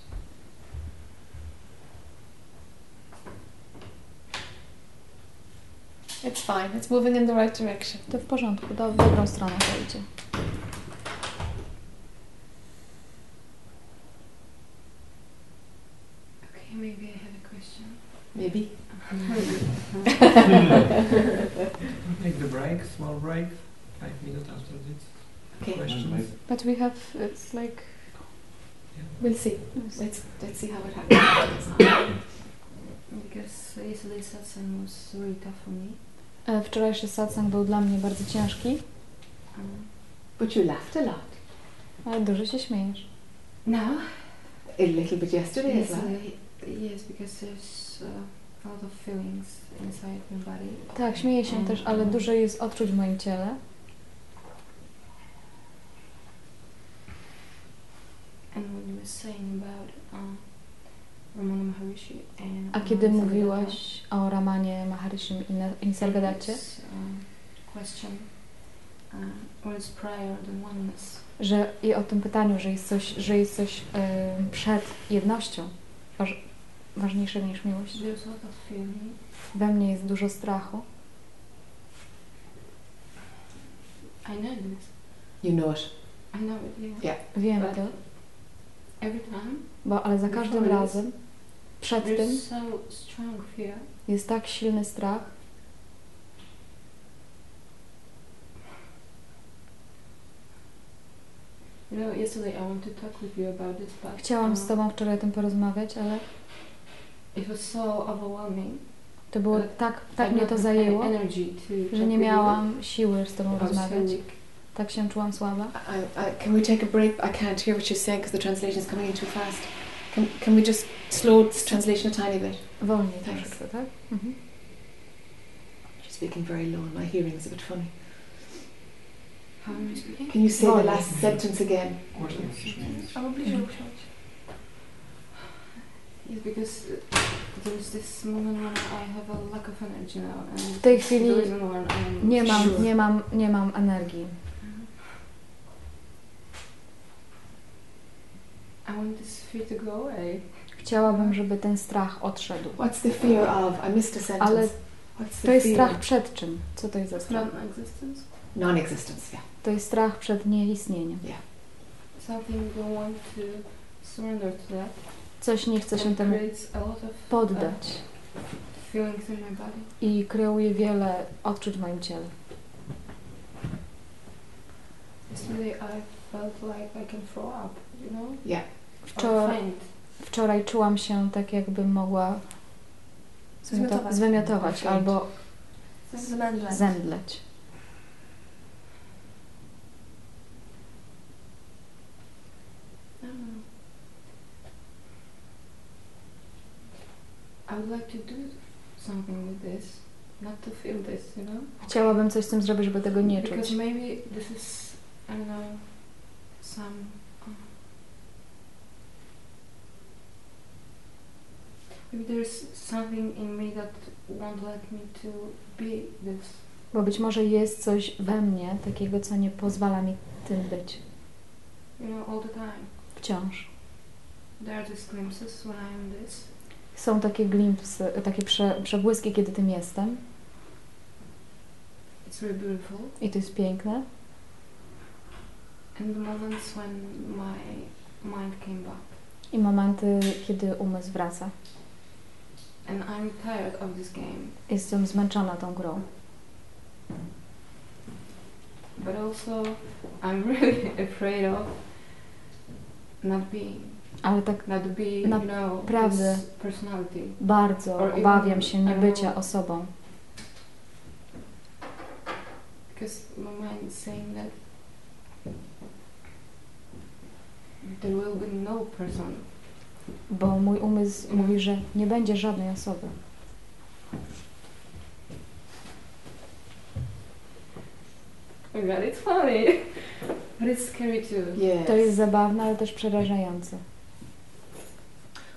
It's fine. It's moving in the right direction. To w porządku, do, w dobrą stronę to idzie. Okay, maybe I have a question. Maybe. *laughs* Take the break, small break, five minutes after this. Okay. Questions? But we have, it's like... We'll see. Let's let's see how it happens. Because yesterday's satsang was really tough for me. E, Wczorajszy satsang był dla mnie bardzo ciężki, Um, But you laughed a lot. ale dużo się śmiejesz. now, A little bit yesterday as well. yes, because there's uh, a lot of feelings inside my body. Tak, śmieję się też, ale dużo jest odczuć w moim ciele. And when you were saying about uh, Ramana Maharishi and A kiedy uh, mówiłaś o Ramanie Maharishim i Na- i Nisargadacie, It's, um, question uh, oneness? że i o tym pytaniu, że jest coś, że jest coś e, przed jednością waż, ważniejszego niż miłość. We mnie jest dużo strachu. I know this. You know it. I know it. Yeah. Yeah. Wiem But to, every time bo, ale za każdym razem przed tym there's so strong fear. jest tak silny strach, You know, yesterday I wanted to talk with you about it, but Chciałam z uh, Tobą wczoraj o tym porozmawiać, ale it was so overwhelming. to było tak, tak I mnie to have zajęło, any energy to że nie miałam siły z Tobą rozmawiać. Tak się czułam słaba. Can we take a break? I can't hear what you're saying because the translation is coming in too fast. Can, can we just slow the translation a tiny bit? Wolniej Thanks. troszeczkę, tak? Mhm. She's speaking very low and my hearing is a bit funny. How am I speaking? Can you say the last sentence again? Albo bliżej usiądź. Yes, because uh, there's this moment when I have a lack of energy now, and W tej chwili the reason when I'm nie mam, sure. nie mam, nie mam energii. I want this fear to go away. Chciałabym, żeby ten strach odszedł. What's the fear of? I missed a sentence. Ale What's the to jest fear? strach przed czym? Co to jest za strach? Non-existence. Non-existence. Yeah. To jest strach przed nieistnieniem. Something you don't want to surrender to that. Coś nie chce się and temu creates a lot of poddać uh, feelings in my body. i kreuje wiele odczuć w moim ciele. Yesterday I felt like I can throw up, or Wczoraj, wczoraj czułam się tak, jakbym mogła zwymioto- Zwymiotować. albo Zemdleć. zemdleć. I don't know. I would like to do something with this, not to feel this, you know. Chciałabym coś z tym zrobić, żeby tego nie Because czuć. maybe this is, I don't know, some. Maybe there's something in me that won't let me to be this. Bo być może jest coś we mnie takiego, co nie pozwala mi tym być. You know, all the time. Wciąż. There are these glimpses when I'm this. Są takie glimpsy, takie prze, przebłyski, kiedy tym jestem. It's beautiful. I to jest piękne. And the moments when my mind came back. I momenty, kiedy umysł wraca. And I'm tired of this game. Jestem zmęczona tą grą. But also, I'm *laughs* really afraid of not being, Ale tak not being, you know, Naprawdę. personality. bardzo Or obawiam się niebycia osobą. Because my mind is saying that there will be no person. Bo mój umysł mówi, że nie będzie żadnej osoby. Oh god, it's funny. But it's scary too. Yes. To jest zabawne, ale też przerażające.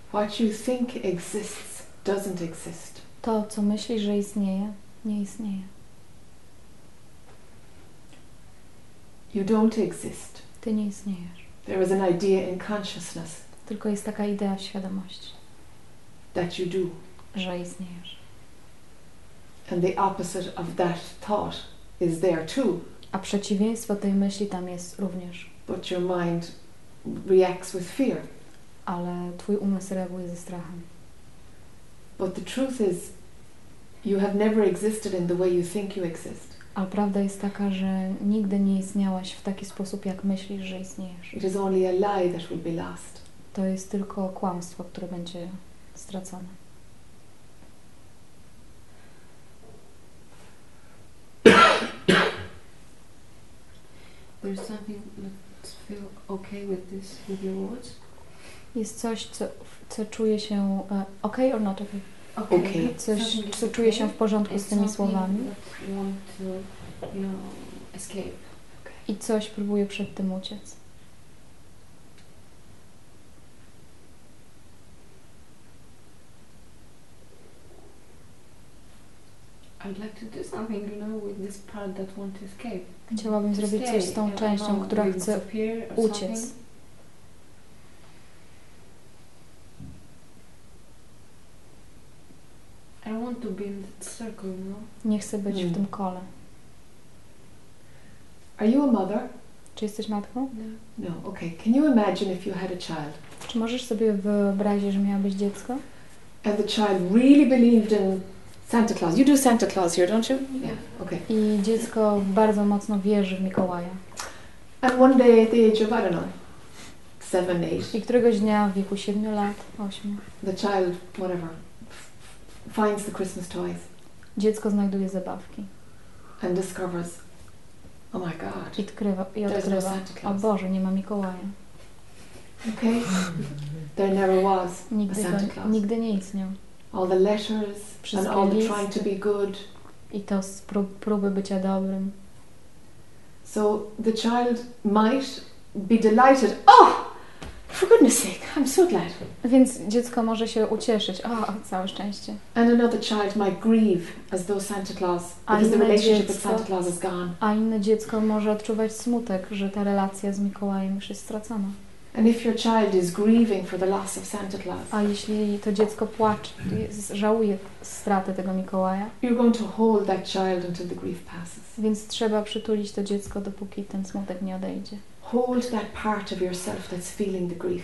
What you think exists doesn't exist. To, co myślisz, że istnieje, nie istnieje. You don't exist. Ty nie istniejesz. There is an idea in consciousness Tylko jest taka idea w świadomości, that you do. że istniejesz. And the opposite of that thought is there too. A przeciwieństwo tej myśli tam jest również. But your mind reacts with fear. Ale twój umysł reaguje ze strachem. But the truth is, you have never existed in the way you think you exist. A prawda jest taka, że nigdy nie istniałaś w taki sposób, jak myślisz, że istniejesz. It is only a lie that will be lost. To jest tylko kłamstwo, które będzie stracone. There's something let's feel okay with this, with your words. Jest coś, co, co czuje się e, ok or not ok? Okay. Coś, Something is co czuje się w okay. porządku z tymi słowami that to, you know, escape. i coś próbuje przed tym uciec. I'd like to do something, you know, with this part that want to escape. Chciałabym zrobić coś z tą częścią, która chce uciec. something. I don't want to be in that circle, you know. Nie chce być w Mm. tym kole. Are you a mother? Czy jesteś matką? No. Okay. Can you imagine if you had a child Czy możesz sobie wyobrazić, że miałabyś dziecko? and the child really believed in Santa Claus? You do Santa Claus here, don't you? Yeah. Okay. I dziecko bardzo mocno wierzy w Mikołaja. And one day at the age of, I don't know, seven, eight, I któregoś dnia w wieku 7 lat, 8, the child, whatever, finds the Christmas toys dziecko znajduje zabawki and discovers, oh my God. i odkrywa, i no odkrywa Santa o Claus. Boże, nie ma Mikołaja. Okay? *laughs* There never was a Nigdy, Santa go, Claus. nigdy nie istniał. All the letters and all the trying to be good. I to prób, próby bycia dobrym. So the child might be delighted. Oh, for goodness sake, I'm so glad. Więc dziecko może się ucieszyć. O, całe szczęście. And another child might grieve as though Santa Claus, because the relationship with dziecko- Santa Claus is gone. A inne dziecko może odczuwać smutek, że ta relacja z Mikołajem już jest stracona. And if your child is grieving for the loss of Santa Claus, A jeśli to dziecko płacze, żałuje straty tego Mikołaja, you're going to hold that child until the grief passes. więc trzeba przytulić to dziecko, dopóki ten smutek nie odejdzie. Hold that part of yourself that's feeling the grief.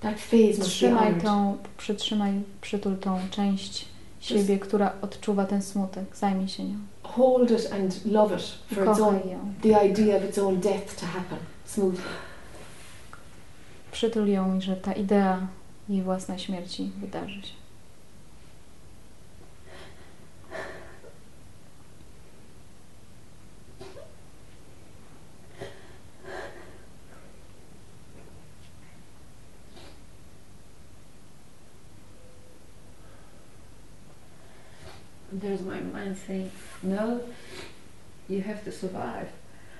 That phase must be tą, przytrzymaj, przytul tą część siebie, która odczuwa ten smutek. Zajmij się nią. Hold it and love it for its own, ją. the idea of its own death to happen smoothly. Przytul ją i że ta idea jej własnej śmierci wydarzy się. There's my mind saying, no, you have to survive.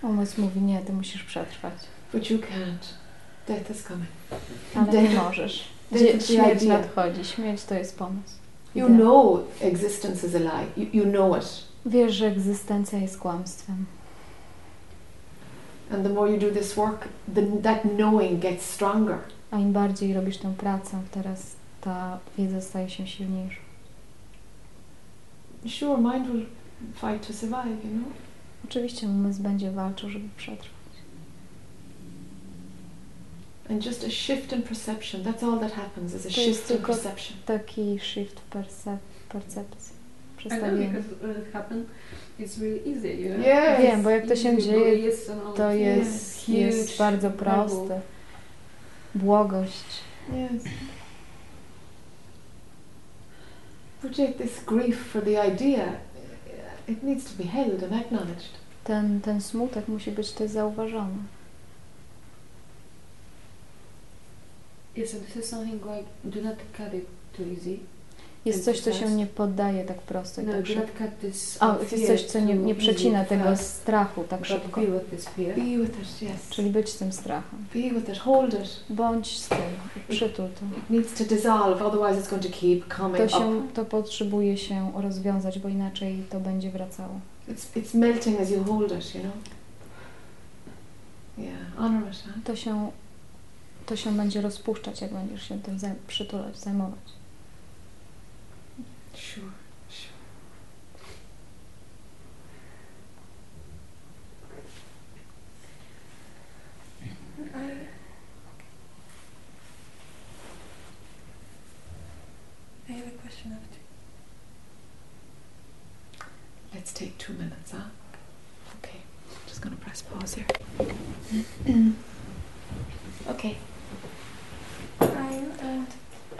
Umysł mówi, nie, ty musisz przetrwać. But you can't. Death is coming. Ale Death- nie możesz. death Dzie- śmierć idea. nadchodzi. Śmierć to jest pomysł. You Idea. know existence is a lie. You, you know it. Wiesz, że egzystencja jest kłamstwem. And the more you do this work, the, that knowing gets stronger. A im bardziej robisz tę pracę, teraz ta wiedza staje się silniejsza. Sure, mind will fight to survive, you know. Oczywiście umysł będzie walczył, żeby przetrwać. And just a shift in perception, that's all that happens, is a To shift in tylko perception. taki shift percep percepcji, I know because when it happened, it's really easy, you know. Yes. Wiem, bo jak to się Easy dzieje, breeze and all to jest, Huge, jest bardzo proste. Błogość. Yes. But yet this grief for the idea, it needs to be held and acknowledged. Ten, ten smutek musi być też zauważony. Yes, so this is something like do not cut it too easy. Jest coś, co się nie poddaje tak prosto i No, tak szybko. not cut this. O, jest coś, co nie, nie przecina tego strachu tak szybko. be with this fear. Be with it, yes. Czyli być z tym strachem. Be with it, hold it. Bądź z tym, przytul to. Needs to dissolve, otherwise it's going to keep coming To, się, to potrzebuje się rozwiązać, bo inaczej to będzie wracało. It's, it's melting as you hold it, you know. Yeah, honor it? To się, to się będzie rozpuszczać, jak będziesz się tym przytulać, zajmować. Sure, sure. I, I have a question after. Let's take two minutes, huh? Okay, just gonna press pause here. *clears throat* okay,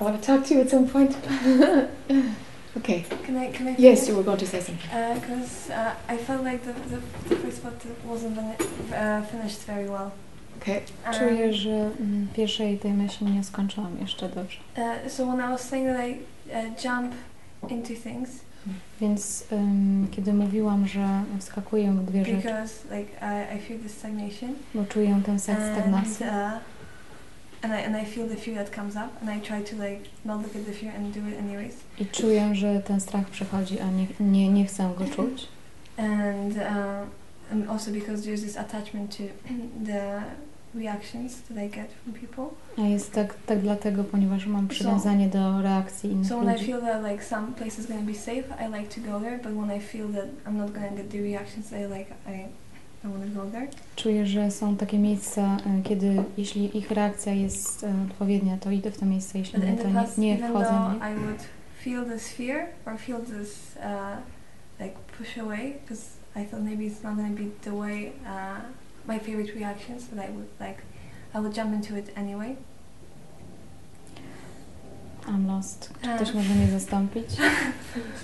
want to talk to you at some point. *laughs* okay, can I can I? yes, you were going to say something. Because uh, I felt like the, the, the first part wasn't uh, finished very well. Okay, Um, Czuję, że mm, pierwszej tej myśli nie skończyłam jeszcze dobrze. Uh, so when I was saying that I uh, jump into things Więc ym, kiedy mówiłam, że wskakuję w dwie rzeczy, because like I, I feel the stagnation bo czuję tę sens and stagnacji uh, and I and I feel the fear that comes up and I try to like not look at the fear and do it anyways i czuję, że ten strach przychodzi, a nie, nie, nie chcę go *laughs* czuć. and uh, and also because there's this attachment to *clears throat* the reactions that I get from people. A jest tak, tak dlatego, ponieważ mam przywiązanie do reakcji innych So when I ludzi. feel that like some place is going to be safe, I like to go there. But when I feel that I'm not going to get the reactions that I like, I Czuję, że są takie miejsca, y, kiedy jeśli ich reakcja jest y, odpowiednia, to idę w to miejsce, jeśli nie, to nie, wchodzę w nie. I would feel this fear or feel this uh, like push away, because I thought maybe it's not going to be the way uh, my favorite reactions that I would like. I would jump into it anyway. I'm lost. Czy A. ktoś może mnie zastąpić? *laughs*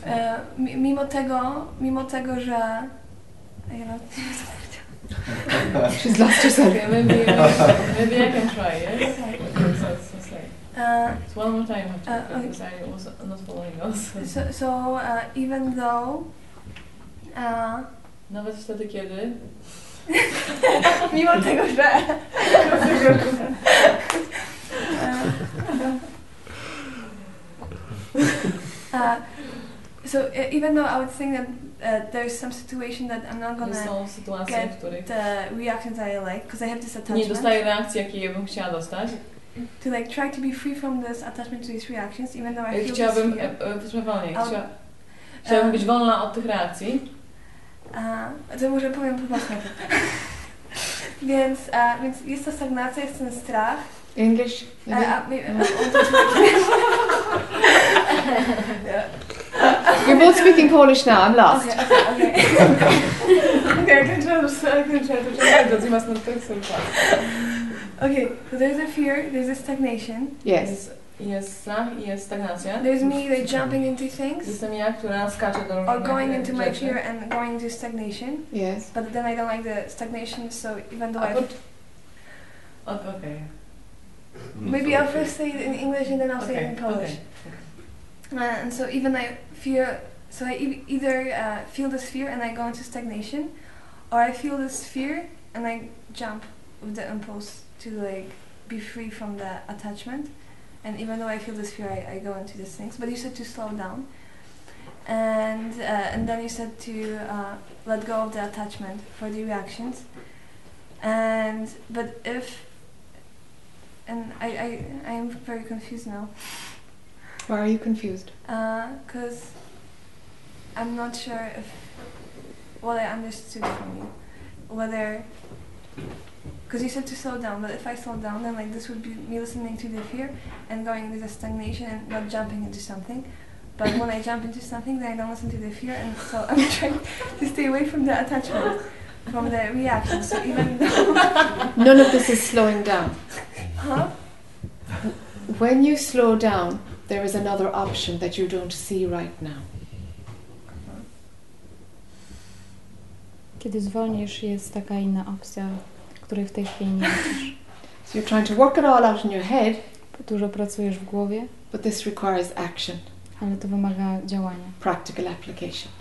E, mi- mimo tego, mimo tego, że ja *laughs* she's lost herself. Okay, maybe, maybe I can try, yes? Okay. Okay, so, so say. uh, So one more time I have to Uh, repeat, because I was not following us. so, so uh, even though uh, Nawet wtedy, kiedy... *laughs* mimo tego, że *laughs* uh, so uh, even though I would think that uh, there's some situation that I'm not gonna są sytuacje, w get których the reactions I like because I have this nie attachment dostaję reakcji, jakiej ja bym chciała dostać. to like try to be free from this attachment to these reactions even though I feel Chciałabym, this fear. e, e, proszę wolniej, Ale- chcia, chciałabym e, być wolna od tych reakcji. A, to może powiem po polsku. *laughs* więc, a, więc jest to stagnacja, jest ten strach. English? A, maybe? a, my- *laughs* *laughs* a, *laughs* You're both speaking Polish now, I'm lost. Okay, okay, okay. *laughs* Okay, I can try to, I can try to translate this. You must not take some fast. okay, so there's a fear, there's a stagnation. Yes. Jest, jest strach i jest stagnacja. There's me like jumping into things Jestem ja, która skacze do or going into my fear and going into stagnation. Yes. But then I don't like the stagnation, so even though I... po- O- Okej. maybe I'll first say it in English and then I'll say it in Okay, Polish. Uh, and so even I fear, so I e- either uh, feel this fear and I go into stagnation, or I feel this fear and I jump with the impulse to like be free from the attachment. And even though I feel this fear, I, I go into these things. But you said to slow down. and uh, and then you said to uh, let go of the attachment for the reactions, and but if and I I, I am very confused now. Why are you confused? Uh, because I'm not sure if what I understood from you, whether because you said to slow down, but if I slow down, then like this would be me listening to the fear and going into the stagnation and not jumping into something. But when I jump into something, then I don't listen to the fear, and so *laughs* I'm trying to stay away from the attachment, from the reaction. So even though None of this is slowing down. Huh? When you slow down, there is another option that you don't see right now. Kiedy zwolnisz, jest taka inna opcja, której w tej chwili nie widzisz. *laughs* So you're trying to work it all out in your head, Dużo pracujesz w głowie, but this requires action, ale to wymaga działania, practical application.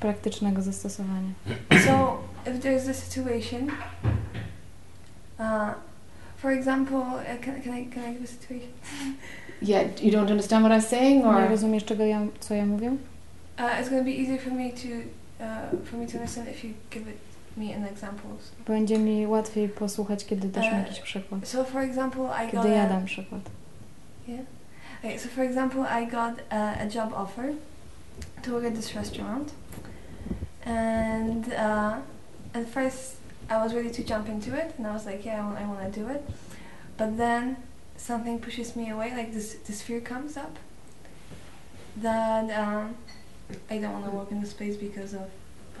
praktycznego zastosowania. *coughs* so if there's a situation, uh, for example, uh, can, can I can I give a situation? *laughs* Yeah, you don't understand what I'm saying, Nie or rozumiesz, czego ja, co ja mówię? Uh, it's going to be easier for me to uh, for me to understand if you give it me an examples. Będzie mi łatwiej posłuchać, kiedy dasz mi E, jakiś przykład. So for example, I got Kiedy ja a, dam przykład. yeah. Okay, so for example, I got a, a job offer to work at this restaurant, and uh, at first I was ready to jump into it, and I was like, yeah, I want, I want to do it, but then something pushes me away, like this this fear comes up that um, I don't want to work in this place because of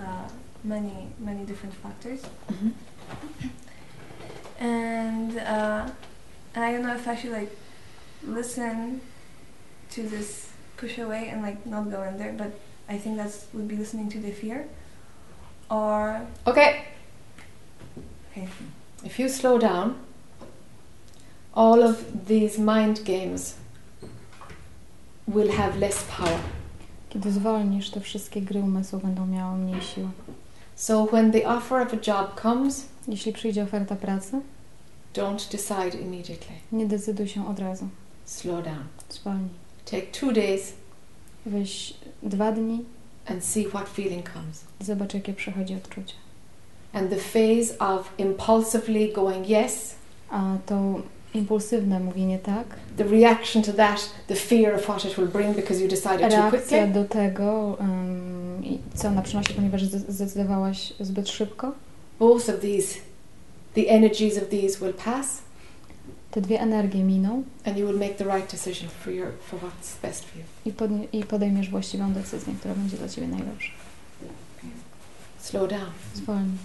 uh, many many different factors. Mhm. and uh, and I don't know if I should like listen to this push away and like not go in there, but I think that's would be listening to the fear, or okay. okay, If you slow down, all of these mind games will have less power. Kiedy zwolnisz, te wszystkie gry umysłu będą miały mniej siły. So when the offer of a job comes, Jeśli przyjdzie oferta pracy, don't decide immediately. nie decyduj się od razu. Slow down. Zwolnij. Take two days Weź dwa dni and see what feeling comes. zobacz, jakie przychodzi odczucie. And the phase of impulsively going yes, A to impulsywne mówienie tak, the reaction to that, the fear of what it will bring because you decided too reakcja quickly. do tego, i co ona przynosi, ponieważ zde- zdecydowałaś zbyt szybko. Both of these, the energies of these will pass, Te dwie energie miną and you will make the right decision for your for what's best for you. i, podnie- i podejmiesz właściwą decyzję, która będzie dla Ciebie najlepsza. Slow down. Zwolnij.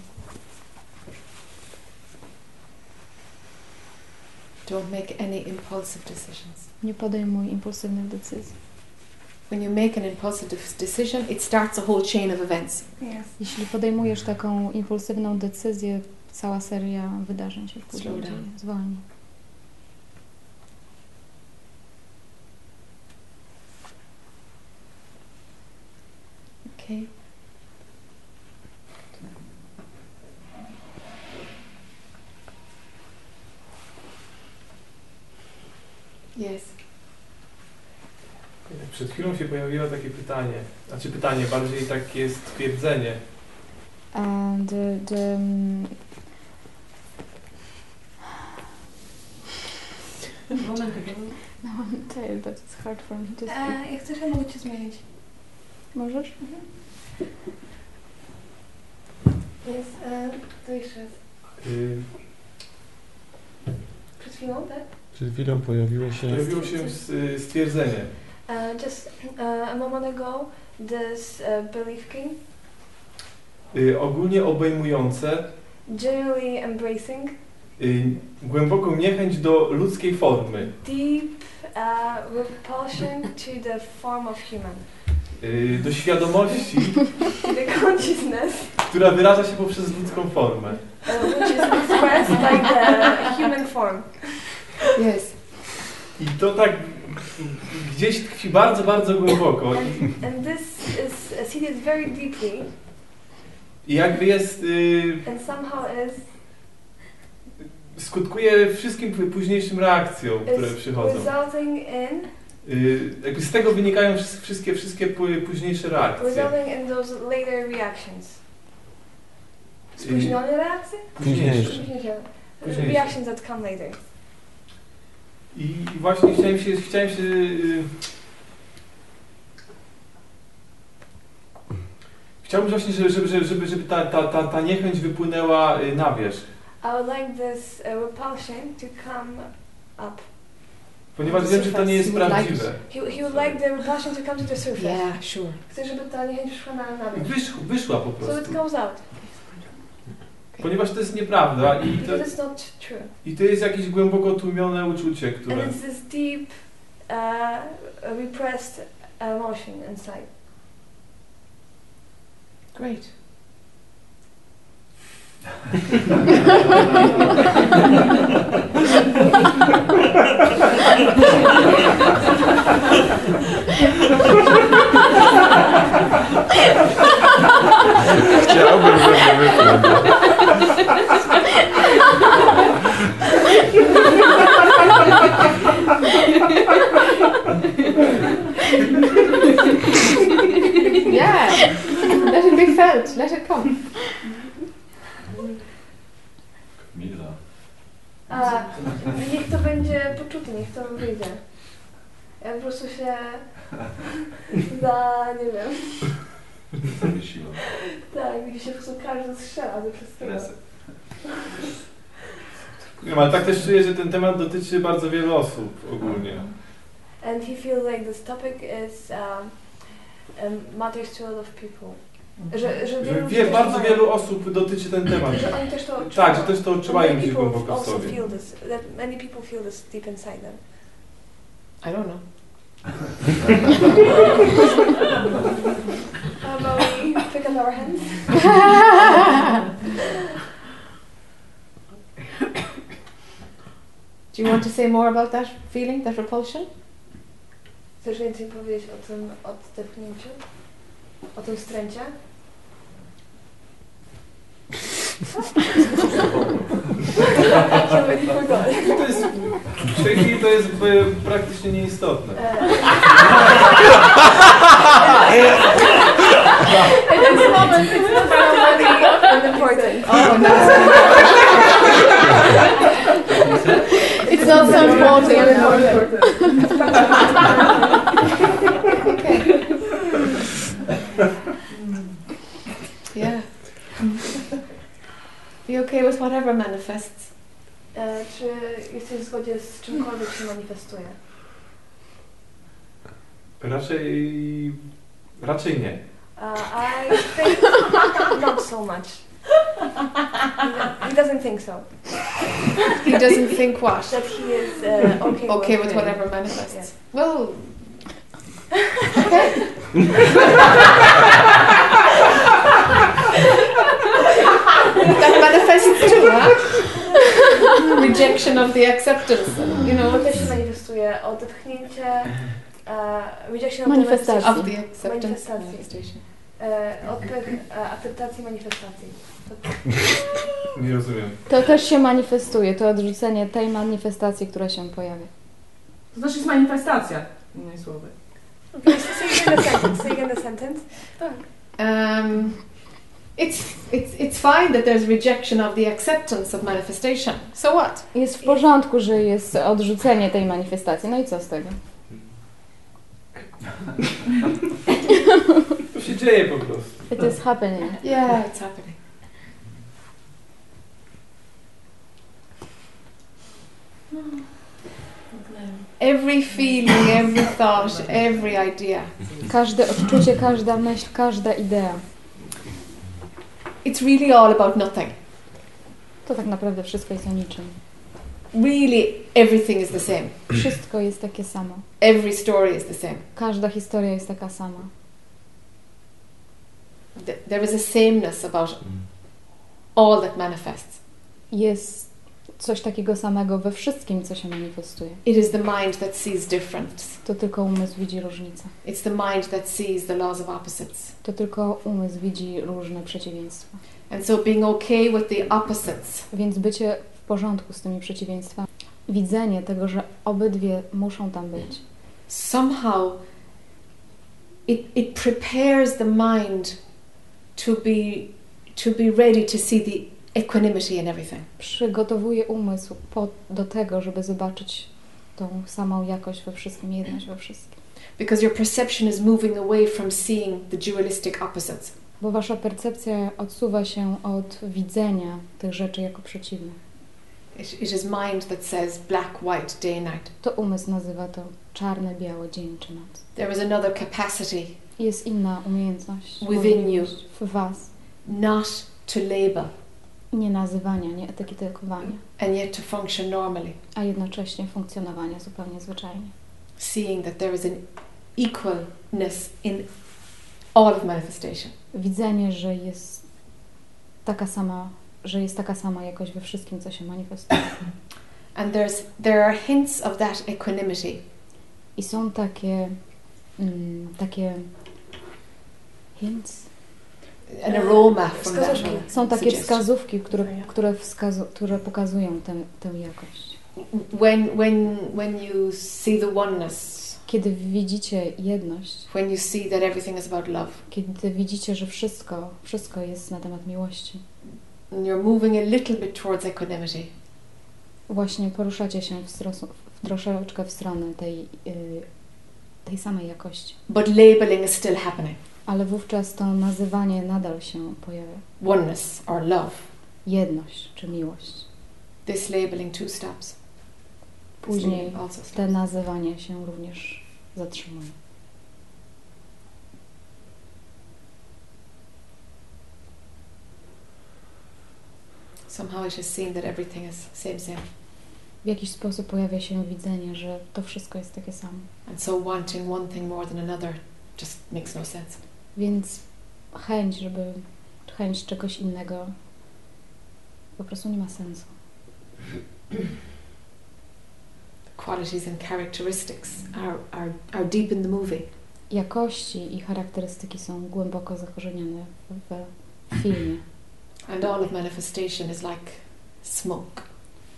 Don't make any impulsive decisions. Nie podejmuj impulsywnych decyzji. When you make an impulsive de- decision, it starts a whole chain of events. yes. Jeśli podejmujesz taką impulsywną decyzję, cała seria wydarzeń się Slow down. Zwolnij. Okay. Yes. Przed chwilą się pojawiło takie pytanie, znaczy pytanie, bardziej takie stwierdzenie. And the, the um, Moment ago. no, *laughs* I'm tired, but it's hard for me to speak. Uh, jak chcesz, ja mogę cię zmienić. Możesz? Jest, uh, to jeszcze raz. Y, Przed chwilą, tak? Przed chwilą pojawiło się... Pojawiło się s- stwierdzenie. Uh, just uh, a moment ago, this uh, belief came, Y, ogólnie obejmujące. Generally embracing. Y, głęboką niechęć do ludzkiej formy, deep uh, repulsion to the form of human, y, do świadomości, *laughs* to the consciousness, która wyraża się poprzez ludzką formę. uh, which is expressed like the human form. Yes. I to tak gdzieś tkwi bardzo, bardzo głęboko. I, And this is uh, seated very deeply i jakby jest... Y, and somehow is, skutkuje wszystkim późniejszym reakcjom, które przychodzą. resulting in y, jakby z tego wynikają wszy- wszystkie, wszystkie pó- późniejsze reakcje. Resulting in those later reactions. Spóźnione reakcje? Późniejsze. Spóźnione. Późniejsze. Reactions that come later. I właśnie chciałem się, chciałem się y, Chciałbym właśnie, żeby, żeby, żeby, żeby, ta, ta, ta, ta niechęć wypłynęła y, na wierzch. I would like this uh, repulsion to come up. Ponieważ wiem, że to nie jest prawdziwe. He, he would like the repulsion to come to the surface. Yeah, sure. Chce, żeby ta niechęć wyszła na, na wierzch. Wysz, wyszła po So it prostu. comes out. Ponieważ to jest nieprawda i to, Because it's not true. i to jest jakieś głęboko tłumione uczucie, które... And it's this deep, uh, repressed emotion inside. Great. *laughs* *laughs* *laughs* Chciałbym, żeby wypłynął. Yeah. Let it be felt. Let it come. Mila. A, niech to będzie poczuty, niech to wyjdzie. Ja po prostu się *laughs* za, nie wiem, Zawiesiła. tak, mi się po prostu każdy strzela ze wszystkiego. Nie wiem, ale tak też czuję, że ten temat dotyczy bardzo wielu osób ogólnie. And he feels like this topic is um, um, matters to a lot of people. Że, że, Że wielu wie, bardzo mają- wielu osób dotyczy ten temat. Że oni też to odczuwają. Tak, że też to odczuwają gdzieś people głęboko w sobie. feel this, that many people feel this deep inside them. I don't know. We pick up our hands? Do you want to say more about that feeling, that repulsion? Chcesz więcej powiedzieć o tym oddechnięciu? O tym stręcie? To jest, w tej chwili to jest e, praktycznie nieistotne. In this moment, it's not really important. Oh, no. it's not so important. Be okay with whatever manifests. E, czy jesteś w zgodzie z czymkolwiek się manifestuje? Raczej... Raczej nie. Uh, I think *laughs* not so much. He doesn't think so. He doesn't think what? That he is uh, okay, Okay with, with whatever manifests. Yeah. Well, okay. *laughs* *laughs* that manifests too, huh? Rejection of the acceptance, you To know. też się manifestuje odetchnięcie, uh, rejection Manifestacji. Of the acceptance. Manifestacji. manifestation. E, oddech, e, akceptacji manifestacji. To, Nie rozumiem. To też się manifestuje, to odrzucenie tej manifestacji, która się pojawia. To znaczy jest manifestacja, innymi słowy. okay, so say again the sentence. Say again the sentence. Um, Jest w porządku, że jest odrzucenie tej manifestacji. No i co z tego? To się dzieje po prostu. It is happening. Yeah, it's happening. Every feeling, every thought, every idea. Każde odczucie, każda myśl, każda idea. It's really all about nothing. To tak naprawdę wszystko jest o niczym. Really, everything is the same. Wszystko jest takie samo. Every story is the same. Każda historia jest taka sama. Th- There is a sameness about all that manifests. Jest coś takiego samego we wszystkim, co się manifestuje. It is the mind that sees difference. To tylko umysł widzi różnicę. It's the mind that sees the laws of opposites. To tylko umysł widzi różne przeciwieństwa. And so being okay with the opposites Więc bycie w porządku z tymi przeciwieństwami, widzenie tego, że obydwie muszą tam być, somehow it, it prepares the mind to be to be ready to see the equanimity in everything. Przygotowuje umysł po, do tego, żeby zobaczyć tą samą jakość we wszystkim, jedność we wszystkim. Because your perception is moving away from seeing the dualistic opposites. Bo wasza percepcja odsuwa się od widzenia tych rzeczy jako przeciwnych. It, it is mind that says black, white, day, night. To umysł nazywa to czarne, białe, dzień czy noc. There is another capacity Jest inna umiejętność Within możliwość w was. not to label Nie nazywania, nie etykietowania, and yet to function normally, a jednocześnie funkcjonowania zupełnie zwyczajnie. seeing that there is an equalness in all of manifestation. Widzenie, że jest taka sama, że jest taka sama jakość we wszystkim, co się manifestuje. *coughs* And there's there are hints of that equanimity I są takie, mm, takie hints, an aroma from that. Wskazówki. są takie wskazówki, które, które, wskazu- które pokazują tę, tę jakość. When when when you see the oneness, Kiedy widzicie jedność, when you see that everything is about love, kiedy widzicie, że wszystko, wszystko jest na temat miłości, and you're moving a little bit towards equanimity, właśnie poruszacie się w, strosu, w troszeczkę w stronę tej, y, tej samej jakości. but labeling is still happening. Ale wówczas to nazywanie nadal się pojawia. Oneness or love. Jedność czy miłość. This labeling too stops. Później te nazywanie się również zatrzymuje. Somehow it is seen that everything is same same, W jakiś sposób pojawia się widzenie, że to wszystko jest takie samo. and so wanting one thing more than another just makes no sense. Więc chęć, żeby chęć czegoś innego po prostu nie ma sensu. Qualities and characteristics are, are, are deep in the movie. Jakości i charakterystyki są głęboko zakorzenione w, w filmie, And all of manifestation is like smoke.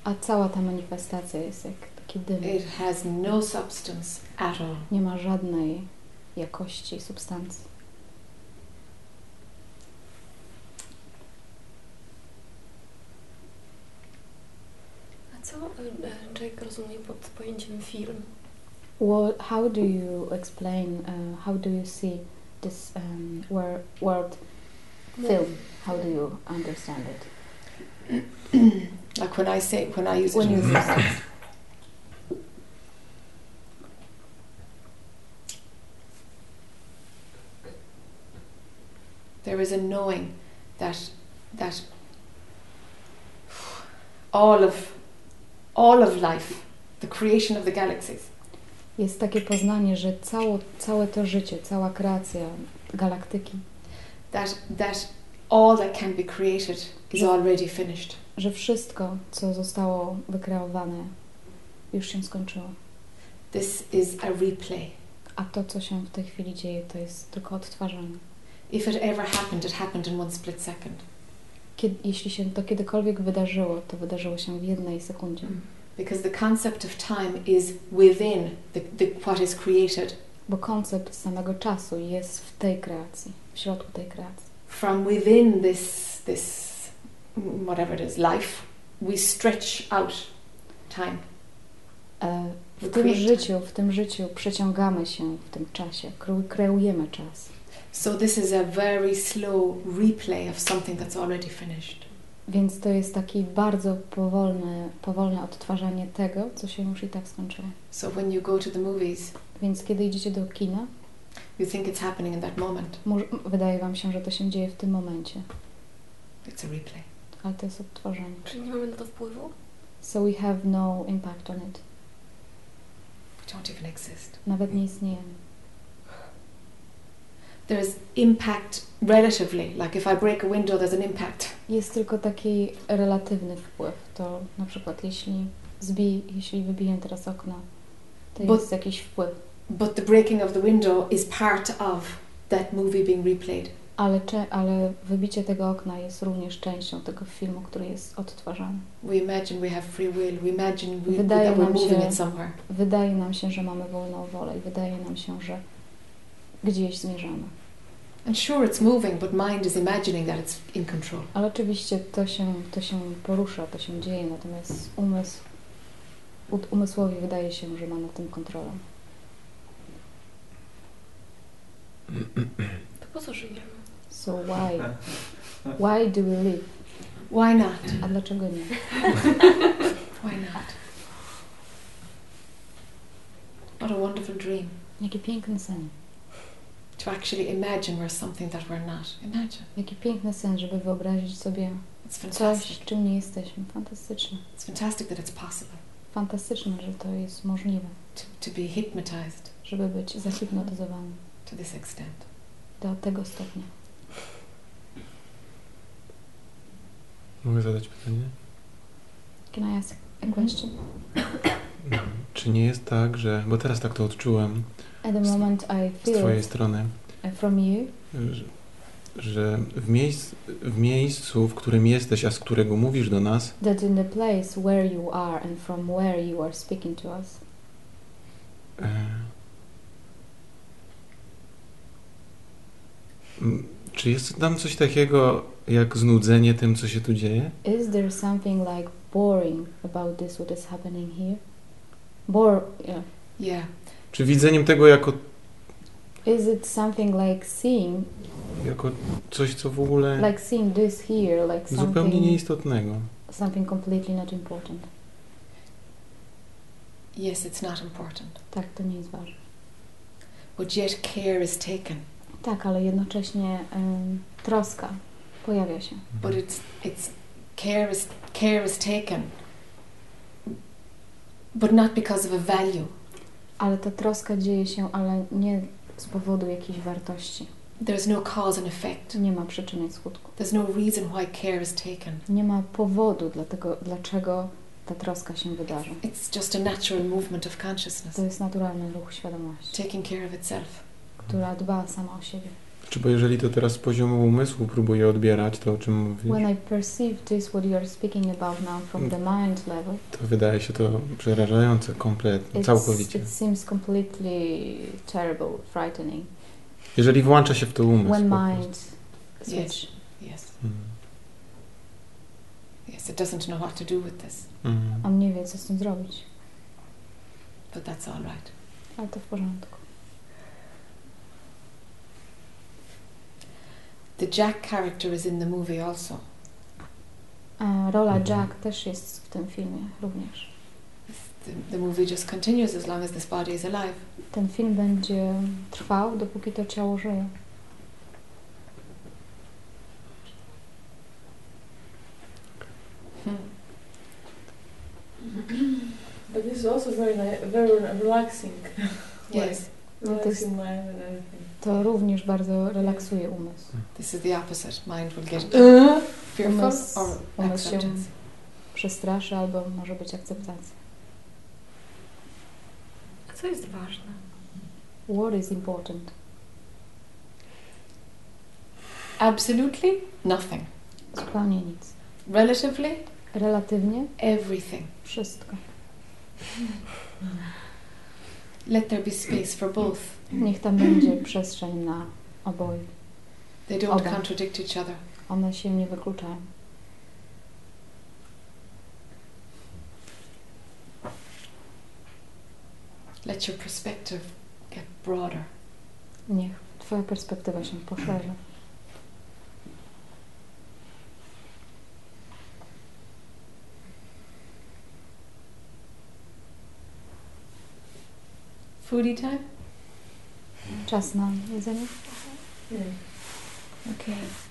a cała ta manifestacja jest jak taki dym. It has no substance at all. Nie ma żadnej jakości, substancji. Co Jake rozumie pod pojęciem film? What, how do you explain, uh, how do you see this um, wor- word film? How do you understand it? *clears throat* Like when I say, when I use When it. you use there is a knowing that that all of all of life, the creation of the galaxies, Jest takie poznanie, że cało, całe to życie, cała kreacja galaktyki, that that all that can be created is already finished. że wszystko, co zostało wykreowane, już się skończyło. This is a replay. A to, co się w tej chwili dzieje, to jest tylko odtwarzanie. If it ever happened, it happened in one split second. Kiedy, jeśli się to kiedykolwiek wydarzyło, to wydarzyło się w jednej sekundzie. Because the concept of time is within the, the what is created. Bo koncept samego czasu jest w tej kreacji, w środku tej kreacji. From within this this whatever it is, life, we stretch out time. E, W tym życiu, w tym życiu przeciągamy się w tym czasie, kreu- kreujemy czas. So this is a very slow replay of something that's already finished. Więc to jest takie bardzo powolne, powolne odtwarzanie tego, co się już i tak skończyło. So when you go to the movies, Więc kiedy idziecie do kina, you think it's happening in that moment. może, wydaje Wam się, że to się dzieje w tym momencie, It's a replay. ale to jest odtwarzanie. Czyli nie mamy na to wpływu? So we have no impact on it. We don't even exist. Nawet nie istniejemy. There's impact relatively. Like if I break a window, there's an impact. Jest tylko taki relatywny wpływ. To na przykład jeśli, zbij, jeśli wybiję teraz okno, to Bo- jest jakiś wpływ. But the breaking of the window is part of that movie being replayed. Ale, cze- ale wybicie tego okna jest również częścią tego filmu, który jest odtwarzany. We imagine we have free will. We imagine we, Wydaje that we're moving się- it somewhere. Wydaje nam się, że mamy wolną wolę i wydaje nam się, że gdzieś zmierzamy. And sure, it's moving, but mind is imagining that it's in control. Ale oczywiście to się, to się porusza, to się dzieje, natomiast umysł, umysłowi wydaje się, że ma nad tym kontrolę. To po co żyjemy? So why? Why do we live? Why not? A dlaczego nie? Why not? What a wonderful dream. Jaki piękny sen. To actually imagine we're something that we're not. Imagine. Jaki piękny sen, żeby wyobrazić sobie It's coś, fantastic. czym nie jesteśmy. Fantastyczne. It's fantastic that it's possible Fantastyczne, że to jest możliwe, to, to be hypnotized żeby być zahipnotyzowanym to this extent. do tego stopnia. Mogę zadać pytanie? Can I ask a question? Czy nie jest tak, że... Bo teraz tak to odczułem At the moment I z twojej strony, uh, from you że, że w, miejsc, w miejscu, w którym jesteś, a z którego mówisz do nas, that in the place where you are and from where you are speaking to us, e, m, czy jest tam coś takiego jak znudzenie tym, co się tu dzieje? is there something like boring about this what is happening here? Bore, yeah. Yeah. Czy widzeniem tego jako, Is it something like seeing, jako coś, co w ogóle like seeing this here, like zupełnie something, nieistotnego? something completely not important? Yes, it's not important. Tak, to nie jest ważne. But yet care is taken. Tak, ale jednocześnie em, troska pojawia się. But it's it's care is care is taken. But not because of a value. Ale ta troska dzieje się, ale nie z powodu jakiejś wartości. There's no cause and effect. Nie ma przyczyny i skutku. There's no reason why care is taken. Nie ma powodu, dlatego, dlaczego ta troska się wydarzy. It's just a natural movement of consciousness, To jest naturalny ruch świadomości, taking care of itself. która dba sama o siebie. Czy bo jeżeli to teraz z poziomu umysłu próbuję odbierać to, o czym mówisz, When I perceive this, what you are speaking about now from the mind level, to wydaje się to przerażające kompletnie, it's, całkowicie. it seems completely terrible, frightening. Jeżeli włącza się w to umysł. When po mind prostu. Yes. switch. Yes. Mhm. Yes, it doesn't know what to do with this. Mhm. On nie wie, co z tym zrobić, But that's all right. ale to w porządku. The Jack character is in the movie also. Rola. Jack też jest w tym filmie również. The, the movie just continues as long as this body is alive. Ten film będzie trwał, dopóki to ciało żyje. Hmm. *clears throat* But this is also very very relaxing. *laughs* Yes. No to, Relaxing mind and everything. To również bardzo relaksuje umysł. This is the opposite. Mind will get uh, fearful Umysł, or umysł się acceptance. przestraszy albo może być akceptacja. A co jest ważne? What is important? Absolutely nothing. Zupełnie nic. Relatively Relatywnie everything. wszystko. Let there be space for both. Niech tam będzie przestrzeń na oboje. They don't Oba. contradict each other. One się nie wykluczają. Let your perspective get broader. Niech Twoja perspektywa się poszerzy. Foodie time? Czas na jedzenie? Yeah. Okay.